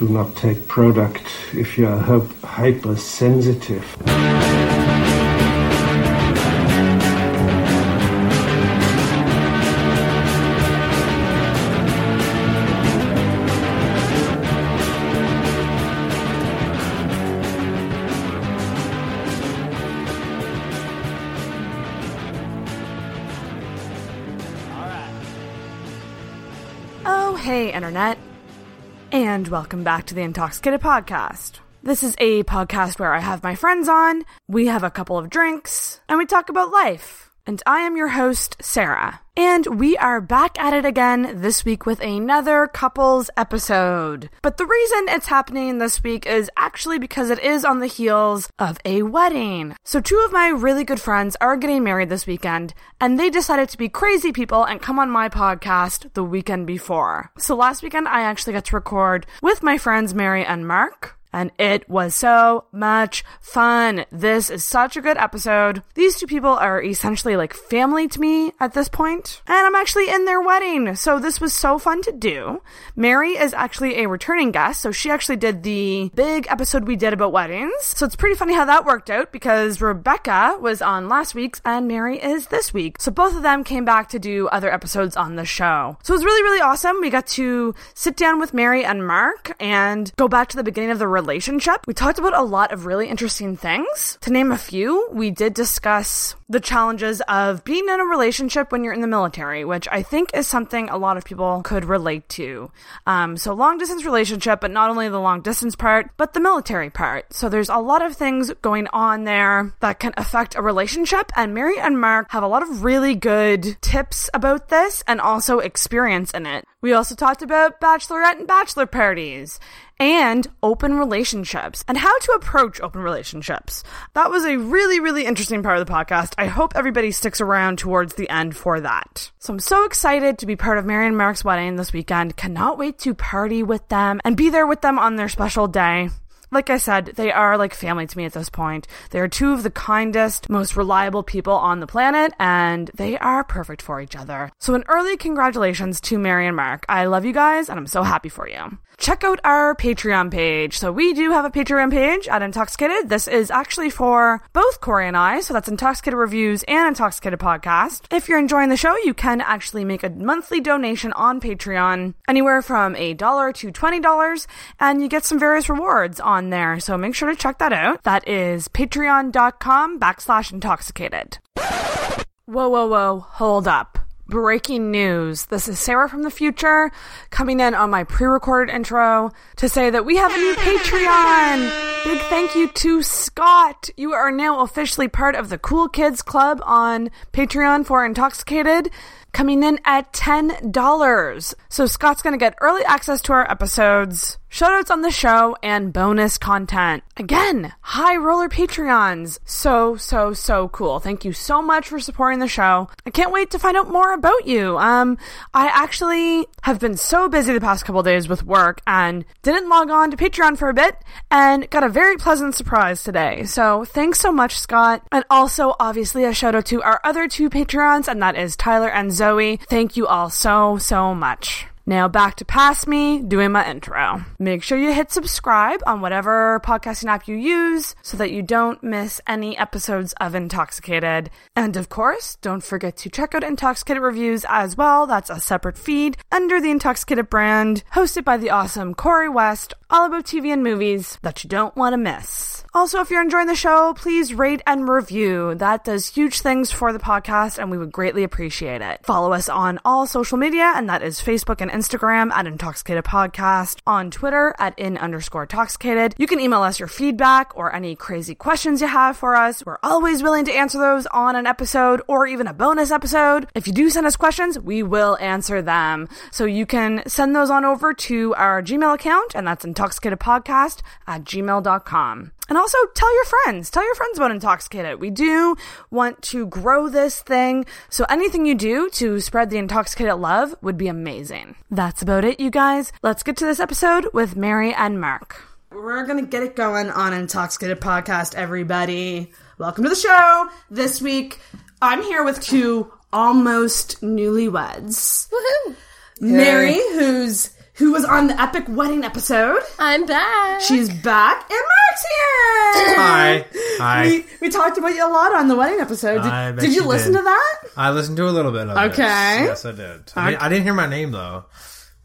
Do not take product if you are hy- hypersensitive. Welcome back to the Intoxicated Podcast. This is a podcast where I have my friends on, we have a couple of drinks, and we talk about life. And I am your host, Sarah. And we are back at it again this week with another couples episode. But the reason it's happening this week is actually because it is on the heels of a wedding. So two of my really good friends are getting married this weekend, and they decided to be crazy people and come on my podcast the weekend before. So last weekend I actually got to record with my friends Mary and Mark. And it was so much fun. This is such a good episode. These two people are essentially like family to me at this point, And I'm actually in their wedding. So this was so fun to do. Mary is actually a returning guest. So she actually did the big episode we did about weddings. So it's pretty funny how that worked out because Rebecca was on last week's and Mary is this week. So both of them came back to do other episodes on the show. So it was really, really awesome. We got to sit down with Mary and Mark and go back to the beginning of the relationship. We talked about a lot of really interesting things. To name a few, we did discuss the challenges of being in a relationship when you're in the military, which I think is something a lot of people could relate to. Um, so long distance relationship, but not only the long distance part, but the military part. So there's a lot of things going on there that can affect a relationship. And Mary and Mark have a lot of really good tips about this and also experience in it. We also talked about bachelorette and bachelor parties and open relationships and how to approach open relationships. That was a really, really interesting part of the podcast. I hope everybody sticks around towards the end for that. So I'm so excited to be part of Mary and Mark's wedding this weekend. Cannot wait to party with them and be there with them on their special day like I said, they are like family to me at this point. They are two of the kindest, most reliable people on the planet, and they are perfect for each other. So, an early congratulations to Mary and Mark. I love you guys, and I'm so happy for you check out our Patreon page. So we do have a Patreon page at Intoxicated. This is actually for both Corey and I. So that's Intoxicated Reviews and Intoxicated Podcast. If you're enjoying the show, you can actually make a monthly donation on Patreon, anywhere from a dollar to twenty dollars, and you get some various rewards on there. So make sure to check that out. That is patreon.com backslash intoxicated. Whoa, whoa, whoa, hold up breaking news. This is Sarah from the future coming in on my pre recorded intro to say that we have a new Patreon. Big thank you to Scott. You are now officially part of the Cool Kids Club on Patreon for Intoxicated coming in at $10. So Scott's going to get early access to our episodes, shoutouts on the show, and bonus content. Again, high roller Patreons. So, so, so cool. Thank you so much for supporting the show. I can't wait to find out more about you. Um, I actually have been so busy the past couple days with work and didn't log on to Patreon for a bit and got a very pleasant surprise today. So thanks so much, Scott. And also, obviously, a shout out to our other two Patreons, and that is Tyler and Zoe. Thank you all so, so much. Now back to past me doing my intro. Make sure you hit subscribe on whatever podcasting app you use so that you don't miss any episodes of Intoxicated. And of course, don't forget to check out Intoxicated Reviews as well. That's a separate feed under the Intoxicated brand, hosted by the awesome Corey West, all about TV and movies that you don't want to miss. Also, if you're enjoying the show, please rate and review. That does huge things for the podcast and we would greatly appreciate it. Follow us on all social media and that is Facebook and Instagram at Intoxicated Podcast, on Twitter at in underscore intoxicated. You can email us your feedback or any crazy questions you have for us. We're always willing to answer those on an episode or even a bonus episode. If you do send us questions, we will answer them. So you can send those on over to our Gmail account and that's intoxicatedpodcast at gmail.com. And also tell your friends. Tell your friends about Intoxicated. We do want to grow this thing. So anything you do to spread the Intoxicated love would be amazing. That's about it, you guys. Let's get to this episode with Mary and Mark. We're going to get it going on Intoxicated Podcast, everybody. Welcome to the show. This week, I'm here with two almost newlyweds. Woohoo! Mary, who's who was on the epic wedding episode. I'm back. She's back, and Mark's here. Hi. Hi. We, we talked about you a lot on the wedding episode. Did, I bet did you you listen did. to that? I listened to a little bit of it. Okay. Yes, I did. I, mean, I didn't hear my name though,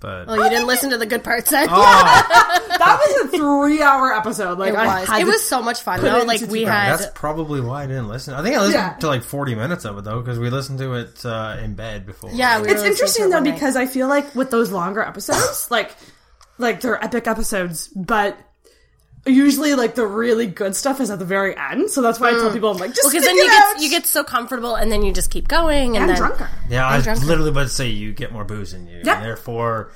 but well, you didn't listen to the good parts then. oh, That was a three-hour episode. Like it was. It was so much fun though. Like we had. that's probably why I didn't listen. I think I listened Yeah. to like 40 minutes of it though, because we listened to it uh, in bed before. Yeah, we It's interesting though because I feel like with those longer episodes, like like they're epic episodes, but usually like the really good stuff is at the very end. So that's why I tell people I'm like just because stick then you it get out. you get so comfortable and then you just keep going and, and then drunker. Yeah, I was drunk. literally about to say you get more booze in you. Yeah. And therefore,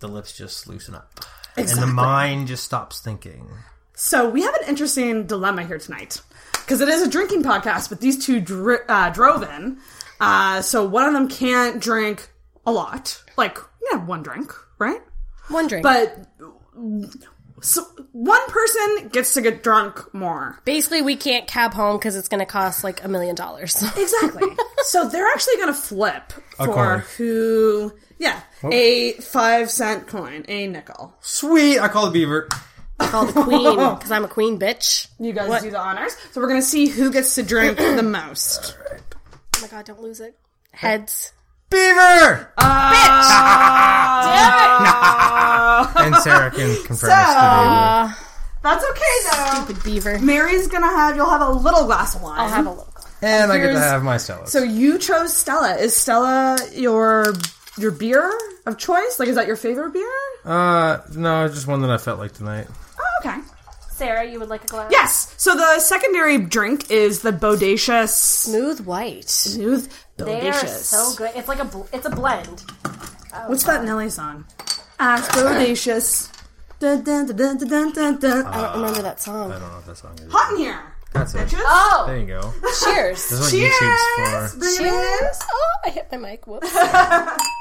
the lips just loosen up. Exactly. And the mind just stops thinking. So we have an interesting dilemma here tonight because it is a drinking podcast, but these two dri- uh, drove in. Uh, so one of them can't drink a lot, like yeah, one drink, right? one drink. But so one person gets to get drunk more. Basically, we can't cab home because it's going to cost like a million dollars. Exactly. so they're actually going to flip A for coin. who? Yeah, oh. a five cent coin, a nickel. Sweet! I call the Beaver. I call the queen because I'm a queen bitch. You guys do the honors. So we're going to see who gets to drink the most. Oh my god, don't lose it. Heads. Beaver! Uh, and Sarah can confirm So- this to That's okay though. Stupid beaver. Mary's gonna have you'll have a little glass of wine. I'll have a little. me. And I get to have my Stella. So you chose Stella. Is Stella your your beer of choice? Like, is that your favorite beer? uh, no, just one that I felt like tonight. Oh, okay. Sarah, you would like a glass? Yes. So the secondary drink is the Bodacious Smooth white. Smooth They are Bodacious. so good. It's like a bl- it's a blend. Oh, What's that Nelly song? Ask Bodacious. Dun, dun, dun, dun, dun, dun, dun. I don't remember that song. I don't know if that song is. Hot in here. That's it. Bitches. Oh, There you go. cheers. This is what Cheers. YouTube's for. Bring. Cheers. Oh, I hit my mic. Whoops.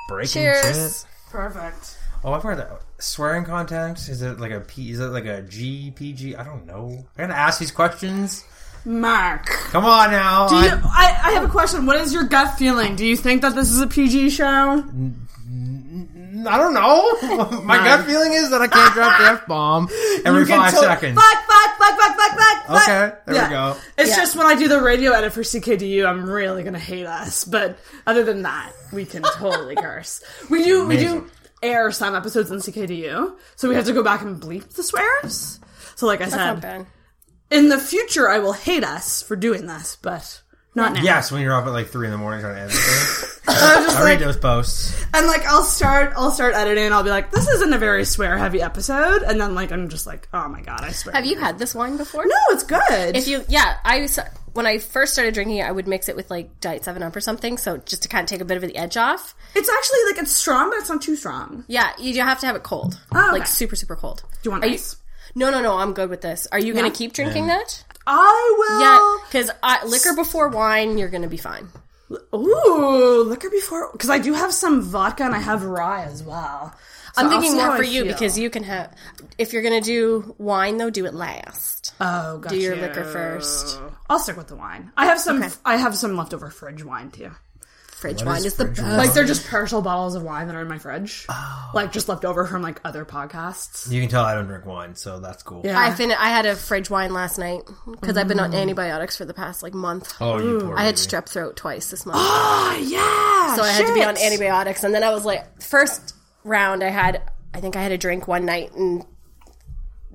Breaking Cheers. shit. Perfect. Oh, I've heard that. Swearing content? Is it like a P? Is it like a G, PG? I don't know. I gotta ask these questions. Mark. Come on now. Do you, I- I, I have a question. What is your gut feeling? Do you think that this is a PG show? I don't know. My gut feeling is that I can't drop the F bomb every five to- seconds. Fuck, fuck, fuck, fuck, fuck, fuck, fuck. Okay, there Yeah. we go. It's Yeah. just when I do the radio edit for CKDU, I'm really gonna hate us. But other than that, we can totally curse. We do, we do Amazing. Air some episodes in CKDU, so we have to go back and bleep the swears. So, like I That's said, in the future, I will hate us for doing this, but not now. Yes, when you're up at like three in the morning trying to edit things. I'm just I like, read those posts. and like I'll start, I'll start editing. and I'll be like, this isn't a very swear heavy episode, and then like I'm just like, oh my god, I swear. Have you had this wine before? No, it's good. If you, yeah, I was, when I first started drinking it, I would mix it with like Diet Seven Up or something, so just to kind of take a bit of the edge off. it's actually like it's strong, but it's not too strong. Yeah, you do have to have it cold, Oh, like super super cold. Do you want Are you- ice? No, no, no. I'm good with this. Are you Yeah. gonna keep drinking that? I will. Yeah, because liquor before wine, you're gonna be fine. Ooh, liquor before because I do have some vodka and I have rye as well. So I'm thinking see how more I for you feel. because you can have. If you're gonna do wine, though, do it last. oh, got do your you. liquor first. I'll stick with the wine. I have some. Okay. I have some leftover fridge wine too. Fridge What wine is is the best. wine? Like they're just partial bottles of wine that are in my fridge, like just left over from like other podcasts. You can tell I don't drink wine, so that's cool. Yeah. I fin- I had a fridge wine last night because I've been on antibiotics for the past like month. Oh, you poor I had strep throat twice this month. Ah, yeah. so I had to be on antibiotics, and then I was like, first round, I had, I think I had a drink one night, and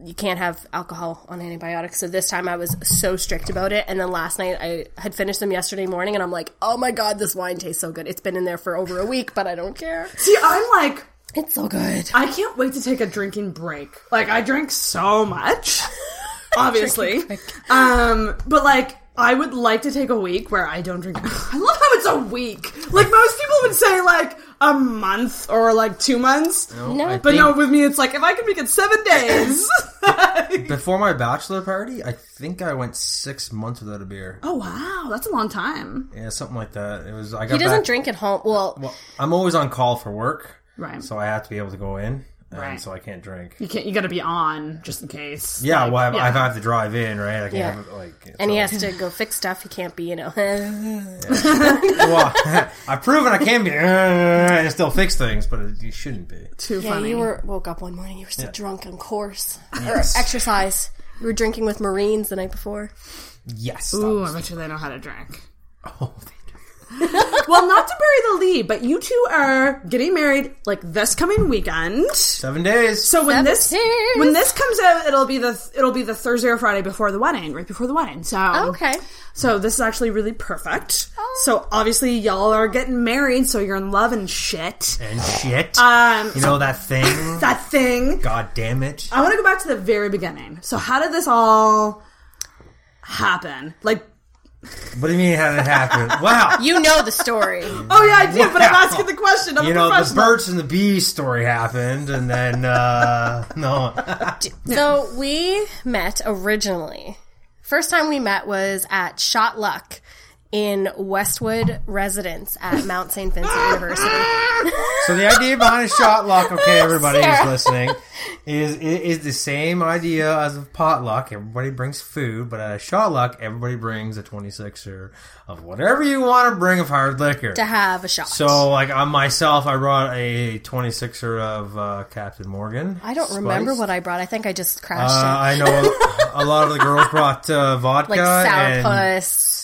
you can't have alcohol on antibiotics. So this time I was so strict about it, and then last night I had finished them yesterday morning, and I'm like, oh my god, this wine tastes so good. It's been in there for over a week, but I don't care. See, I'm like, It's so good. I can't wait to take a drinking break. Like I drink so much, obviously. um, but like I would like to take a week where I don't drink. I love how it's a week. Like most people would say like a month or like two months. No. I But think no, with me it's like if I can make it seven days. Before my bachelor party, I think I went six months without a beer. oh wow, that's a long time. Yeah, something like that. It was. I got He doesn't back- drink at home. Well, Well, I'm always on call for work, Right. so I have to be able to go in. And Right. so I can't drink. You can't. You got to be on just in case. Yeah, Like, well, I, yeah. I have to drive in, right? I can't Yeah. have like. And he has to go fix stuff. He can't be, you know. well, I've proven I can be uh, and still fix things, but it, you shouldn't be. too yeah, funny. you were woke up one morning. You were so drunk on course Yes. or exercise. You were drinking with Marines the night before. Yes. that Ooh, I bet you they know how to drink. oh, they do. Well, not to bury the lead, but you two are getting married like this coming weekend. Seven days. So when this Seventeen. when this comes out, it'll be the it'll be the Thursday or Friday before the wedding, right before the wedding. So Okay. So this is actually really perfect. So obviously y'all are getting married, so you're in love and shit. and shit. Um, you know that thing? that thing. God damn it. I want to go back to the very beginning. So how did this all happen? Like, What do you mean how did it happen? Wow. You know the story. oh yeah, I do, but I'm asking the question. I'm You a know, the professional. birds and the bees story happened, and then, uh, no. So we met originally. First time we met was at Shot Luck in Westwood Residence at Mount St. Vincent University. So the idea behind a shot luck, okay, everybody who's listening, is is the same idea as a potluck. Everybody brings food, but at a shot luck, everybody brings a 26er of whatever you want to bring of hard liquor. to have a shot. So, like on myself, I brought a 26er of uh, Captain Morgan. I don't remember what I brought. I think I just Uh, crashed it. I know a, a lot of the girls brought uh, vodka. Like and-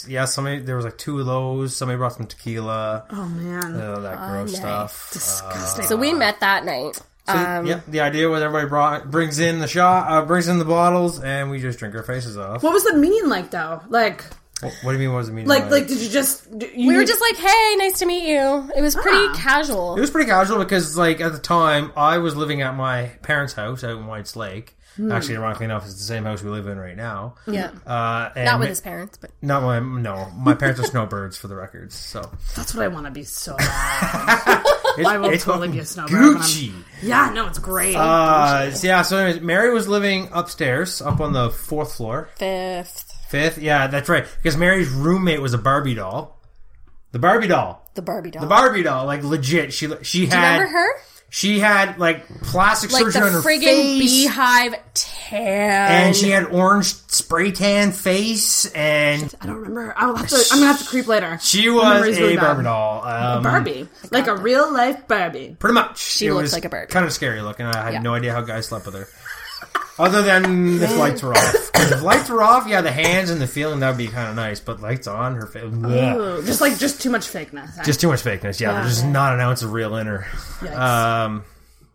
sourpuss. Yeah, somebody there was like two of those. Somebody brought some tequila. Oh man, uh, that gross nice. stuff. disgusting. So we met that night. So, Um, yeah, the idea was everybody brought brings in the shot, uh, brings in the bottles, and we just drink our faces off. what was the meeting like though? Like, What, what do you mean? What was the meaning? like, of like, did you just? You we were just like, "Hey, nice to meet you." It was pretty Ah. casual. It was pretty casual because, like, at the time, I was living at my parents' house out in White's Lake. Hmm. Actually, ironically enough, it's the same house we live in right now. yeah, Uh, and not with his parents, but Not my no. My parents are snowbirds for the records. So That's what I want to be so bad. I will totally be a snowbird Gucci. yeah, no, it's great. Uh, yeah. So anyways, Mary was living upstairs, up on the fourth floor, fifth, fifth. Yeah, that's right. Because Mary's roommate was a Barbie doll. The Barbie doll. the Barbie doll. The Barbie doll, like legit. She she Do you had remember her? She had like plastic Like surgery on her friggin' face, beehive tan. and she had orange spray tan face, and I don't remember. I'll have to. I'm gonna have to creep later. she was a really. Barbie doll. Um, Barbie, like a real life Barbie. Pretty much. She it looked like a Barbie. Kind of scary looking. I had Yeah. no idea how guys slept with her. Other than if lights were off. 'Cause if lights were off, yeah, the hands and the feeling that would be kind of nice. But lights on, her face, Ooh, just like just too much fakeness. just too much fakeness. Yeah, there's just not an ounce of real in her. Yikes. Um,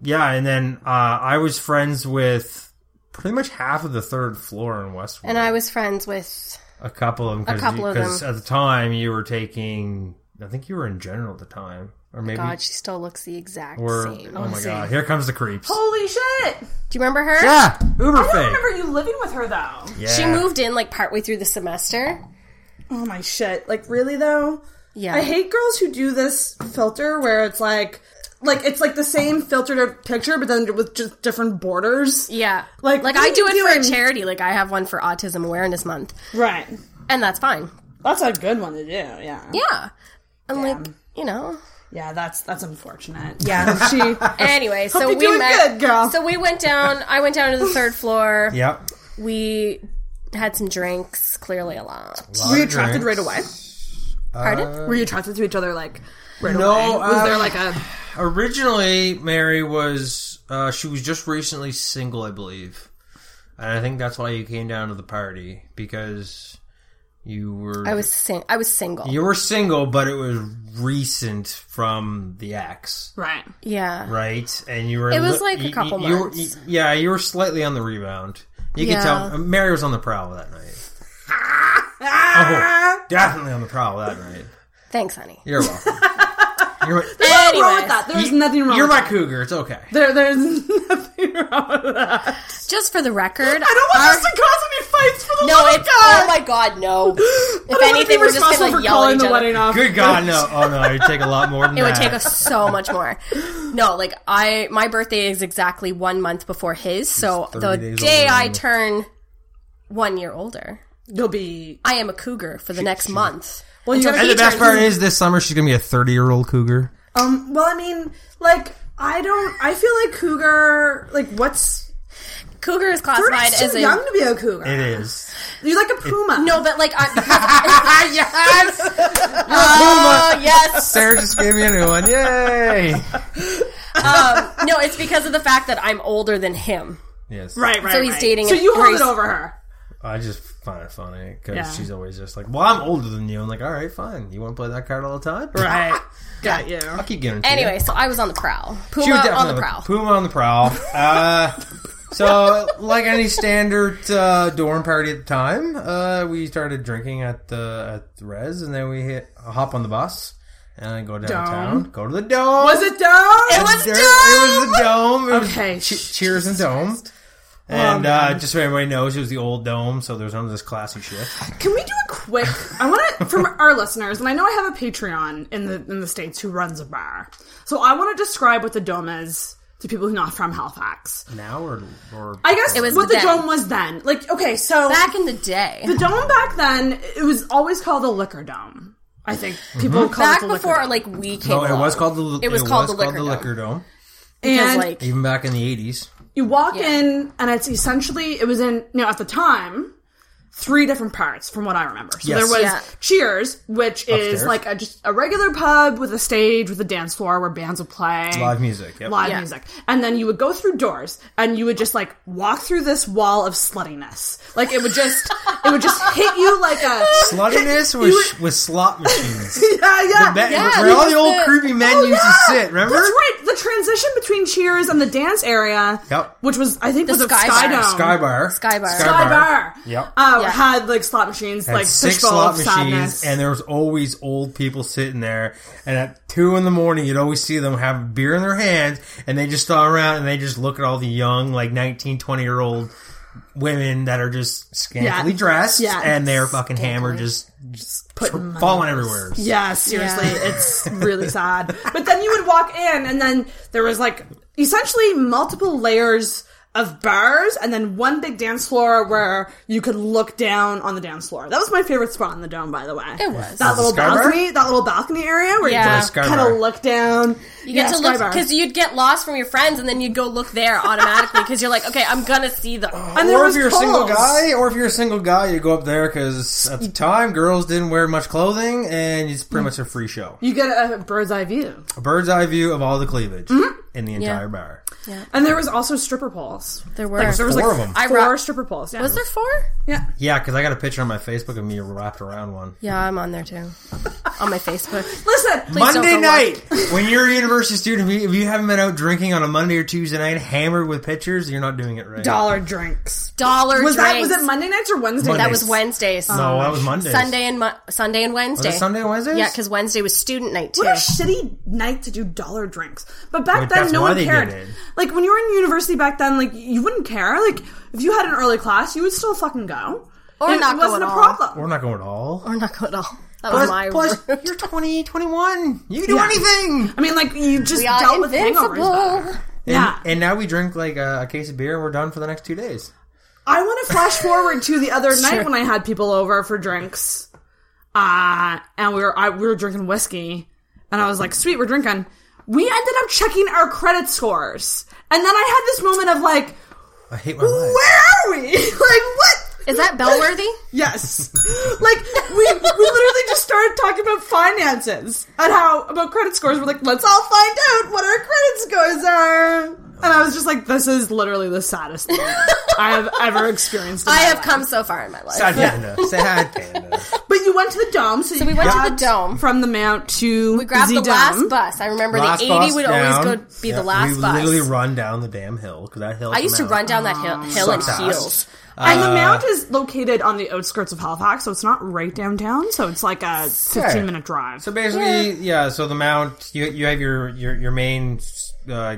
yeah, and then uh, I was friends with pretty much half of the third floor in Westwood. and I was friends with. a couple of them. A couple of Because them. at the time you were taking, I think you were in general at the time, or maybe. God, she still looks the exact or, same. oh my god, here comes the creeps. Holy shit! Do you remember her? Yeah, Uber I don't fake. remember you living with her though. Yeah. She moved in like partway through the semester. Oh my shit! Like really though? Yeah. I hate girls who do this filter where it's like, like it's like the same filtered picture, but then with just different borders. Yeah. Like, like what I are do you it for a doing? charity. Like I have one for Autism Awareness Month. Right. And that's fine. That's a good one to do. Yeah. Yeah. And like, you know. Yeah, that's that's unfortunate. Yeah, she. Anyway, so you're we doing met. good, girl. So we went down. I went down to the third floor. Yep. We had some drinks. Clearly a lot. Were you attracted right away? Pardon? Were you attracted to each other like right No, away? Was there uh, like a Originally, Mary was uh, she was just recently single, I believe, and I think that's why you came down to the party because you were I was sing- I was single. you were single, but it was recent from the ex, right? yeah. right? And you were It was li- like a you- couple you, were- months. yeah, you were slightly on the rebound. You Yeah. could tell Mary was on the prowl that night. oh, definitely on the prowl that night. Thanks, honey. You're welcome. You're, Nothing wrong with that. There's nothing wrong. you're with my that. cougar. It's okay. There, there's nothing wrong with that. just for the record, I don't want this to cause any fights for the No, love of it's oh my god, no. If don't wanna be anything, we're just responsible gonna for yell at each the other. wedding off. Good God, no! Oh no, it'd take a lot more than It that. would take us so much more. No, like I, my birthday is exactly one month before his. So the day older I turn one year older, You'll be. I am a cougar for the next month. Well, you're. And the best part is, this summer she's gonna be a thirty-year-old cougar. Um. Well, I mean, like, I don't. I feel like cougar. Like what's Cougar is classified thirty's as too a young to be a cougar. It is. You're like a puma. no, but like I, because, yes! oh yes, Sarah just gave me a new one. Yay! um, no, it's because of the fact that I'm older than him. Yes. right, right. So he's right. dating So you hold it over her. I just find it funny because Yeah. she's always just like, "Well, I'm older than you." I'm like, "All right, fine. You want to play that card all the time?" Right. Got you. I'll keep giving it to you. Anyway, so I was on the prowl. She was Puma definitely on the prowl. Puma on the prowl. Uh, so, like any standard uh, dorm party at the time, uh, we started drinking at the at the res, and then we hit hop on the bus and I go downtown, Dome. go to the dome. Was it dome? It was There- It was the dome. It was Okay. che- cheers and dome. And uh, just so everybody knows, it was the old dome, so there's none of this classy shit. Can we do a quick? I want to from our listeners, and I know I have a Patreon in the in the states who runs a bar, so I want to describe what the dome is to people who are not from Halifax. Now or or I guess It was what the then. dome was then. Like, okay, so Back in the day, the dome back then it was always called the liquor dome. I think people call back it the liquor before dome. like we came. no, it was called the It was called the liquor dome. liquor dome. because and like Even back in the '80s. You walk Yeah. in, and it's essentially it was in you know at the time three different parts from what I remember. So Yes. there was Yeah. Cheers, which Upstairs. is like a, just a regular pub with a stage with a dance floor where bands would play Live music. Yep. live Yeah. music, and then you would go through doors, and you would just like walk through this wall of sluttiness. Like it would just it would just hit you like a Sluttiness You with, would- with slot machines. yeah yeah. That- Yeah, where all the old the- creepy men Oh, used yeah! to sit, remember? That's right. The transition between Cheers and the dance area, Yep. which was I think The was a Sky Sky Bar. Dome. Sky Bar. Sky Bar. Sky Bar. Yep. Uh, Yeah. Had like slot machines, Had like six slot machines, sadness. and there was always old people sitting there. And at two in the morning, you'd always see them have beer in their hands, and they just stand around and they just look at all the young, like 19, 20 year old women that are just scantily Yeah. dressed, Yeah. and they're fucking hammered, just, just putting money falling everywhere. yeah, seriously, Yeah. it's really sad. But then you would walk in, and then there was like essentially multiple layers of bars, and then one big dance floor where you could look down on the dance floor. That was my favorite spot in the dome, by the way. It was. that Was little Sky Bar? balcony, that little balcony area where Yeah. you Yeah, just Sky kind of look down. You get to look because you'd get lost from your friends, and then you'd go look there automatically because you're like, okay, I'm gonna see them. and there or was if you're a single guy, or if you're a single guy, you go up there because at the time girls didn't wear much clothing, and it's pretty much a free show. you get a bird's eye view. A bird's eye view of all the cleavage Mm-hmm. In the entire bar. Yeah. And there was also stripper poles. There were. Like, there was Four like of 'em. I four ro- stripper poles. Yeah. was there four? Yeah. Yeah, because I got a picture on my Facebook of me wrapped around one. Yeah, I'm on there too. on my Facebook. Listen, don't Monday go night, when you're a university student, if you, if you haven't been out drinking on a Monday or Tuesday night, hammered with pictures, you're not doing it right. dollar drinks. Dollar Was that was drinks. it Monday nights or Wednesday? Monday. That was Wednesdays. Oh. No, that was Monday. Sunday and Mo- Sunday and Wednesday. Was it Sunday and Wednesdays? Yeah, because Wednesday was student night too. What a shitty night to do dollar drinks. But back But then, that's no why one they cared. did it. Like when you were in university back then, like you wouldn't care. Like if you had an early class, you would still fucking go. Or it not go wasn't at a all. problem. We're not going at all. or not go at all. That was Plus, my plus you're 20, 21. You can do Yeah. anything. I mean, like you just We are dealt with hangovers. invincible. better. And, Yeah. And now we drink like a, a case of beer and we're done for the next two days. I want to flash forward to the other night when I had people over for drinks, uh, and we were I, we were drinking whiskey, and I was like, "Sweet, we're drinking." We ended up checking our credit scores, and then I had this moment of like, I hate my life. "Where are we? like what? Is Is that Bellworthy? Yes. like we we literally just started talking about finances and how about credit scores. We're like, let's all find out what our credit scores are. And I was just like, this is literally the saddest thing I have ever experienced. In I have life. come so far in my life. Sad panda. Sad panda. But you went to the dome, so, So we went to the dome. from the Mount to We grabbed the, the last dome. bus. I remember Last the 80 would down. always go be Yeah, the last we bus. literally run down the damn hill because that hill. I used to run down that hill, hill in Sucks ass. heels. And Uh, the Mount is located on the outskirts of Halifax, so it's not right downtown. So it's like a fifteen minute drive. So basically, yeah. So the mount, you you have your your your main uh,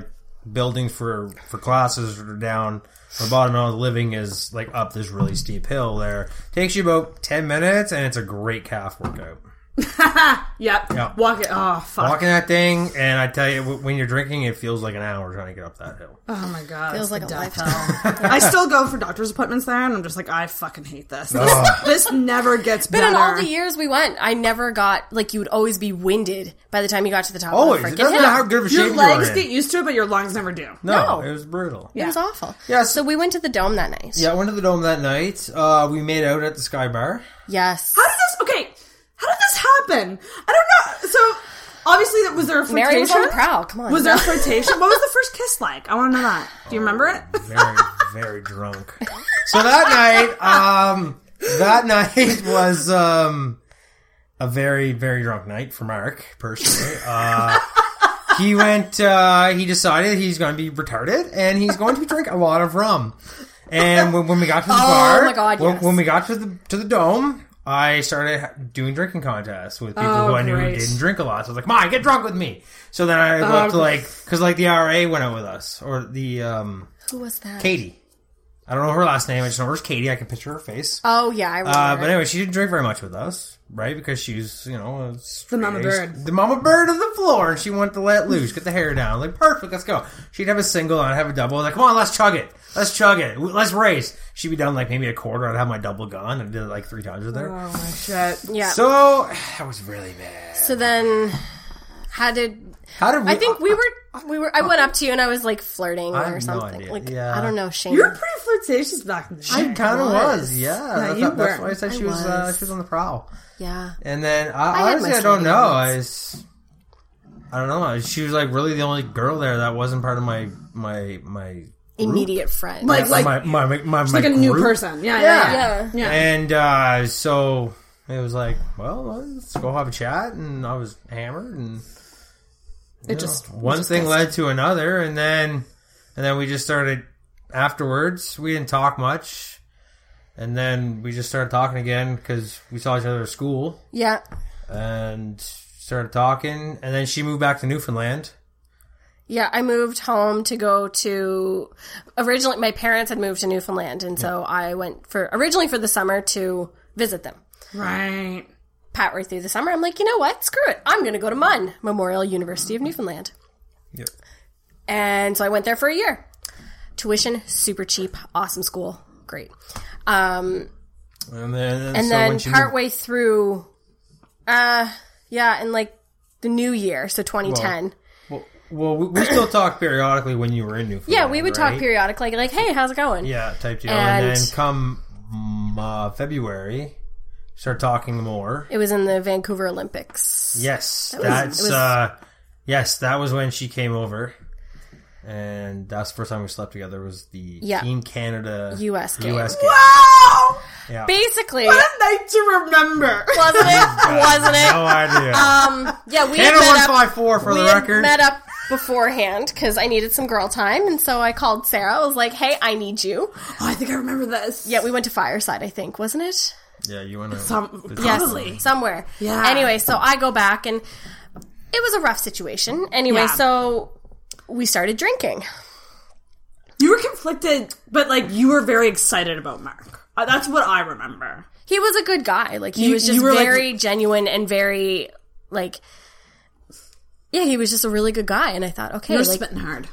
building for for classes are down. The bottom of the living is like up this really steep hill. There takes you about ten minutes, and it's a great calf workout. Yep. Yeah. Walk it. Oh fuck. Walking that thing, and I tell you, when you're drinking, it feels like an hour trying to get up that hill. Oh my god. Feels like a death lifetime. hell. I still go for doctor's appointments there, and I'm just like, I fucking hate this. This, this never gets But better. in all the years we went, I never got like you would always be winded by the time you got to the top Always. of It the freaking doesn't matter how good of a shape your legs are get in. used to it, but your lungs never do. No, No. it was brutal. It was awful. Yeah. So we went to the dome that night. Yeah, I went to the dome that night. Uh, we made out at the Sky Bar. Yes. How did this? Okay, how did this happen? I don't know. So obviously, that was there a flirtation? Mary was on the prowl. Come on. Was there a flirtation? what was the first kiss like? I want to know that. Do you remember it? Very, very drunk. So that night, um, that night was um, a very, very drunk night for Mark personally. Uh, he went. Uh, he decided he's going to be retarded, and he's going to drink a lot of rum. And when, when we got to the bar, my God, when, when we got to the to the dome, I started doing drinking contests with people Oh, who I knew great. who didn't drink a lot. So I was like, "Come get drunk with me." So then I go up to Oh. like because like the RA went out with us or the um, Who was that? Katie. I don't know her last name. I just know her Katie. I can picture her face. Oh yeah, I remember. Uh, but anyway, she didn't drink very much with us, right? Because she's, you know, a straight mama bird. the mama bird of the floor, and she wanted to let loose, get the hair down. Like perfect, let's go. She'd have a single, and I'd have a double. Like, come on, let's chug it, let's chug it, let's race. She'd be down like maybe a quarter. I'd have my double gun, and did it like three times with her. Oh my shit. yeah. So that was really bad. So then, how did How did we? I think we were we were? I went up to you and I was like flirting I have or no something. idea. Like Yeah. I don't know, Shane. You were pretty flirtatious back in the day. I kind of was. was, yeah. Yeah, that's, you that's were. why I said I she was. Uh, she was on the prowl. yeah. And then I, I honestly, I don't slutty know. I was, I don't know. She was like really the only girl there that wasn't part of my my my Immediate friend. Like- my my my, my, my like a new person. Yeah, Yeah. yeah, yeah. yeah. And uh, so it was like, well, let's go have a chat. And I was hammered, and you know, just- one just thing pissed. led to another, and then and then we just started afterwards. We didn't talk much. And then we just started talking again because we saw each other at school Yeah. and started talking. And then she moved back to Newfoundland. Yeah, I moved home to go to originally my parents had moved to Newfoundland and so I went for originally for the summer to visit them. Right. Partway through the summer, I'm like, you know what? Screw it. I'm going to go to MUN, Memorial University of Newfoundland. Yep. And so I went there for a year. Tuition super cheap, awesome school, great. Um, And then, and so then she moved- partway through, uh, yeah, in like the new year, so 2010. well, well, we, we still talk periodically when you were in Newfoundland. yeah, we would talk right? periodically, like, hey, how's it going? Yeah, type deal. And, And- then come mm, uh, February, start talking more. It was in the Vancouver Olympics. Yes, was- that's was- uh, yes, that was when she came over, and that's the first time we slept together. Was the Yeah. Team Canada US game. US game. Wow! Yeah. Basically, What a night to remember. wasn't it? Wasn't it? No idea. Um, yeah, we Canada one met up. five four for we the record. met up beforehand because I needed some girl time, and so I called Sarah. I was like, "Hey, I need you." Oh, I think I remember this. Yeah, we went to Fireside, I think, wasn't it? Yeah, you want to. Some, Yes, probably. somewhere. Yeah. Anyway, so I go back, and it was a rough situation. Anyway, Yeah. so we started drinking. You were conflicted, but like you were very excited about Mark. Uh, that's what I remember. He was a good guy. Like he You- was just you were, like- very genuine and very like. Yeah, he was just a really good guy, and I thought, okay, You were like spitting hard.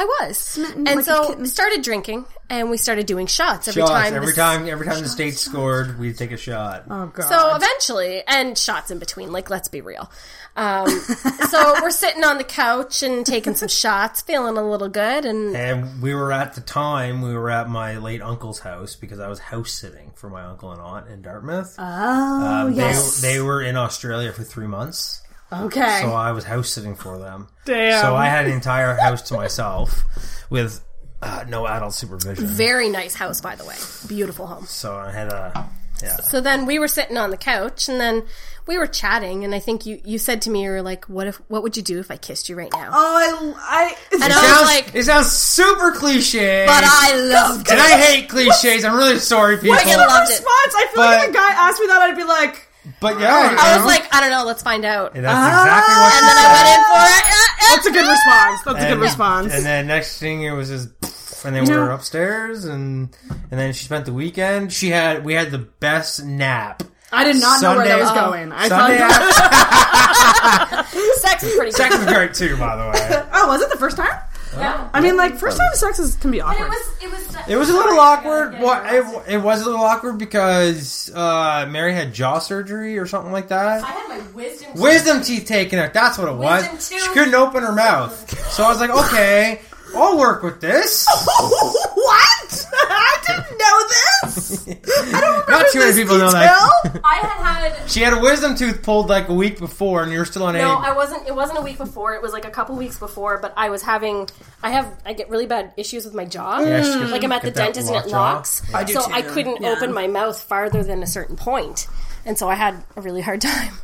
I was, and like so kitten. started drinking, and we started doing shots every Shots time. every the- time. Every time the state scored, we'd take a shot. Oh god. So eventually, and shots in between. Like, let's be real. Um, so we're sitting on the couch and taking some shots, feeling a little good, and And we were at the time we were at my late uncle's house because I was house sitting for my uncle and aunt in Dartmouth. oh Um, yes. they they were in Australia for three months, okay. so I was house sitting for them. Damn. So I had an entire house to myself with uh, no adult supervision. very nice house, by the way, beautiful home. So I had a yeah. So then we were sitting on the couch, and then we were chatting, and I think you you said to me, you were like, "What if? What would you do if I kissed you right now?" oh, I. I and It I sounds, was like, it sounds super cliche, "But I loved and. I hate cliches. I'm really sorry, people. Fucking the loved it. response. I feel like if a guy asked me that, I'd be like, But yeah, I you was like, "I don't know. Let's find out." and that's exactly what And she then I said. went in for it. Uh, uh, "That's a good response. That's a good response." And then next thing it was just, and then we were upstairs, and and then she spent the weekend. She had we had the best nap I did not know where that Sunday- was going. I Sunday thought. after- Sex is pretty good. sex was great too, by the way. Oh, was it the first time? Yeah. I mean, like first time sex is, can be But awkward. it was it was It was a little awkward. What it, it was a little awkward because uh, Mary had jaw surgery or something like that. I had my wisdom. teeth- Wisdom teeth taken out. That's what it was. Wisdom She couldn't open her mouth. So I was like, okay, I'll work with this. what? I didn't know this. I don't remember Not too many this people know detail. that. I had had. She had a wisdom tooth pulled like a week before, and you're still on it. No, I wasn't. It wasn't a week before. It was like a couple weeks before. But I was having. I have. I get really bad issues with my jaw. Yeah, she gets- like I'm at the get that dentist and it locked jaw. locks. I do so too. I couldn't Yeah. open my mouth farther than a certain point, and so I had a really hard time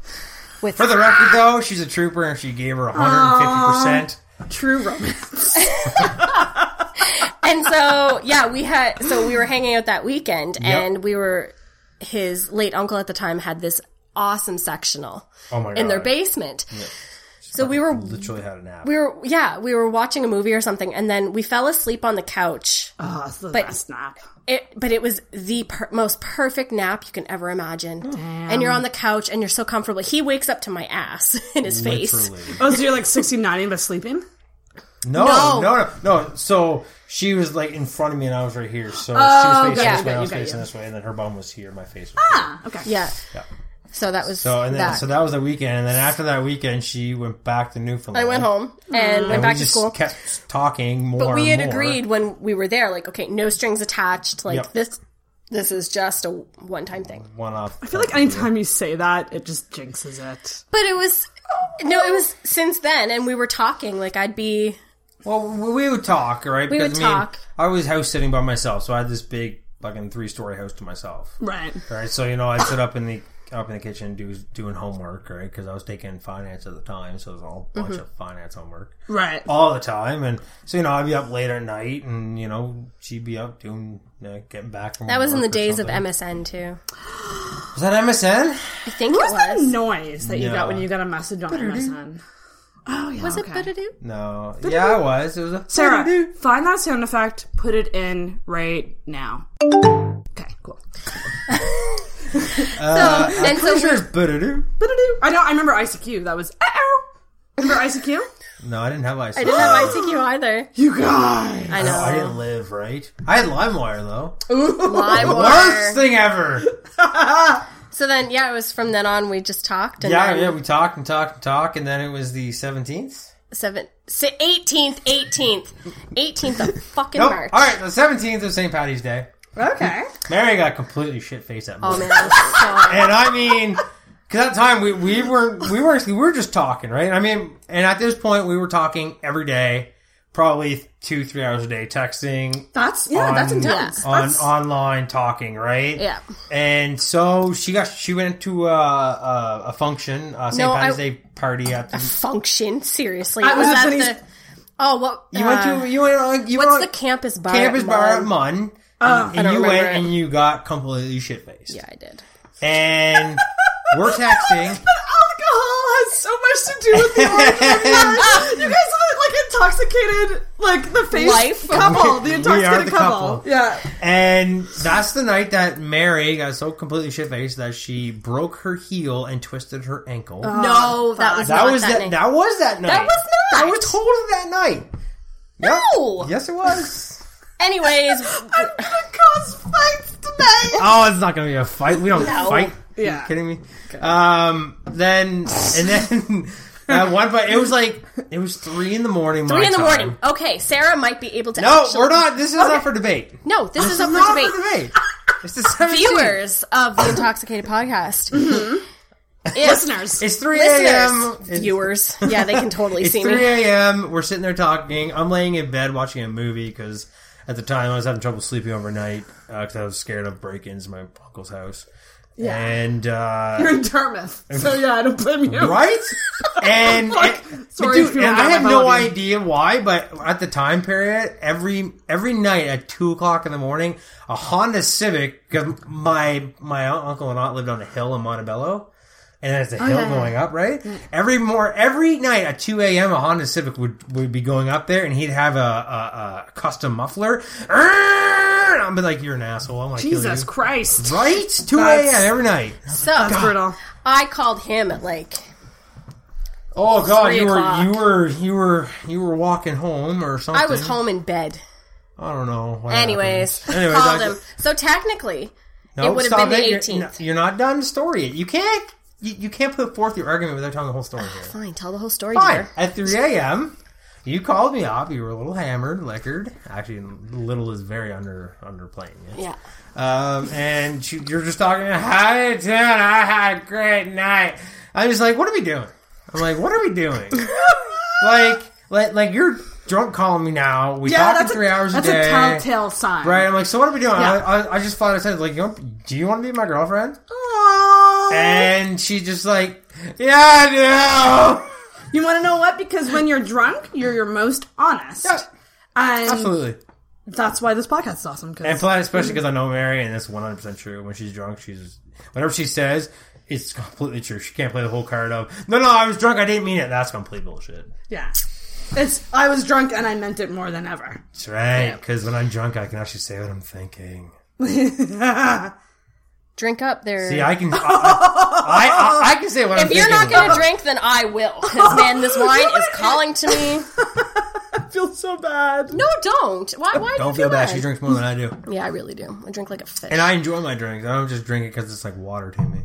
with. For the record, though, she's a trooper, and she gave her 150. percent True romance. and so yeah, we had. So we were hanging out that weekend, and we were. His late uncle at the time had this awesome sectional Oh my god! in their basement. So we were literally had a nap. we were yeah we were watching a movie or something and then we fell asleep on the couch Oh, it's the But- best nap. it but it was the per- most perfect nap you can ever imagine oh. and you're on the couch and you're so comfortable he wakes up to my ass in his face Oh, so you're like 16, 90, but sleeping? No, No. no, no, no, So she was like in front of me, and I was right here. So she Oh, was facing got this way, I was you, facing you. this way, and then her bum was here, my face. Was here. Ah, okay. yeah Yeah. so that was So and then, that. so that was the weekend, and then after that weekend, she went back to Newfoundland. I went home and went and back we to just school Kept talking more. but we had more. agreed when we were there like okay no strings attached like Yep. this this is just a one-time thing one off. I feel like anytime you say that, it just jinxes it. but it was no it was since then and we were talking like i'd be Well, we we would talk, right? We would Because, I mean, talk. I was house sitting by myself, so I had this big fucking three story house to myself. Right. Right, so you know, I'd sit up in the up in the kitchen do, doing homework, right? Because I was taking finance at the time, so it was all a bunch Mm-hmm. of finance homework Right. all the time. And so you know, I'd be up late at night, and you know, she'd be up doing uh, getting back from that was in the work or days of msn too Was that MSN? i think What it was that was noise that you Yeah. got when you got a message on MSN? Oh, yeah. was okay. it Badadoo? No, yeah, I was. It was a Sarah, find that sound effect, put it in right now. Okay, cool. Uh, and I'm so pretty sure we- it's Boo-doo-doo. I know. I remember ICQ. That was. Uh-oh. Remember ICQ? No, I didn't have ICQ. I didn't have ICQ either. You guys. I know. I didn't live right. I had LimeWire though. Ooh, LimeWire. Worst thing ever. So then, yeah, it was from then on we just talked. And Yeah, then yeah. We talked and talked and talked, and then it was the seventeenth. seven, 18th, 18th, 18th of fucking Nope. March. All right, the seventeenth of St. Patty's Day. Okay. Mary got completely shit faced that Oh morning, man, so and I mean, because at that time we we weren't we weren't we were just talking, right? I mean, and at this point we were talking every day, probably two three hours a day, texting. That's yeah. that's intense. On That's, online talking, right? yeah. And so she got she went to a a, a function, uh, a St. No, Patty's I- Day party at the. Function seriously. I was was at the? Oh, what? You uh, went to you went on you What's went the campus bar? campus at bar at MUN? MUN, oh, and, and don't you went it. and you got completely shit faced. Yeah, I did. And we're texting. But alcohol has so much to do with the origin. Oh you guys are like intoxicated, like the face Life. couple, We- the we intoxicated are the couple. couple. Yeah. And that's the night that Mary got so completely shit faced that she broke her heel and twisted her ankle. no, that was that not was that, that. night. That was that night. That was not. That was totally that night. Yep. No. Yes, it was. Anyways, I'm gonna cause fights tonight. Oh, it's not gonna be a fight. We don't No. fight. Yeah. you kidding me? Um, then and then at one point it was like it was three in the morning. three my in the time. morning. Okay, Sarah might be able to. No, actually- we're not. This is not for debate. No, this, is up not for debate. for debate. It's the 17th. Viewers of the Intoxicated Podcast, mm-hmm. If- Listeners. It's three a.m. viewers. Yeah, they can totally see me. It's see 3 me. a.m. We're sitting there talking. I'm laying in bed watching a movie because at the time I was having trouble sleeping overnight uh, because I was scared of break-ins in my uncle's house. Yeah. And uh, You're in Dartmouth, so yeah, I don't blame you. right? And, and- Sorry dude, and I have no idea why, but at the time period, every every night at two o'clock in the morning, a Honda Civic. Because my my uncle and aunt lived on a hill in Montebello. And there's a hill yeah. going up, right? Every more every night at two a.m. a Honda Civic would, would be going up there, and he'd have a, a, a custom muffler. I'm I'm like, you're an asshole. I'm gonna kill Jesus you. Christ. Right? 2 a.m. every night. So That's brutal. I called him at like Oh god, Three you were o'clock. you were you were you were walking home or something. I was home in bed. I don't know. what Anyways, happened. Anyway, called that- him. So technically, No, it would have stop been the it. You're- 18th. You're, not done the story yet. You can't. You, you can't put forth your argument without telling the whole story ah, here. Fine, tell the whole story, Fine. dear. At 3 a.m., you called me up. You were a little hammered, liquored. Actually, little is very under underplaying it. Yeah. Um, and you- you're just talking. How you doing? I had a great night. I'm just like, what are we doing? I'm like, what are we doing? like, like, like you're drunk calling me now. We Yeah, talking that's three a, hours that's a day. a telltale sign. Right, I'm like, so what are we doing? Yeah. I, I, I just thought I said, like, do you want to be my girlfriend? Aww. And she just like, yeah, I do. You want to know what? Because when you're drunk, you're your most honest. Yeah. And Absolutely. that's why this podcast is awesome. Cause And plus, especially because I know Mary, and that's 100% true. When she's drunk, she's, whatever she says, it's completely true. She can't play the whole card of, no, no, I was drunk, I didn't mean it. That's complete bullshit. yeah. It's I was drunk and I meant it more than ever. That's right. Because when I'm drunk, I can actually say what I'm thinking. Drink up there. See, I can, I, I, I, I can say what I'm if you're not going to drink, then I will. Because, man, this wine is calling to me. I feel so bad. No, don't. Why, why do you Don't feel bad. She drinks more than I do. Yeah, I really do. I drink like a fish. And I enjoy my drinks. I don't just drink it because it's like water to me.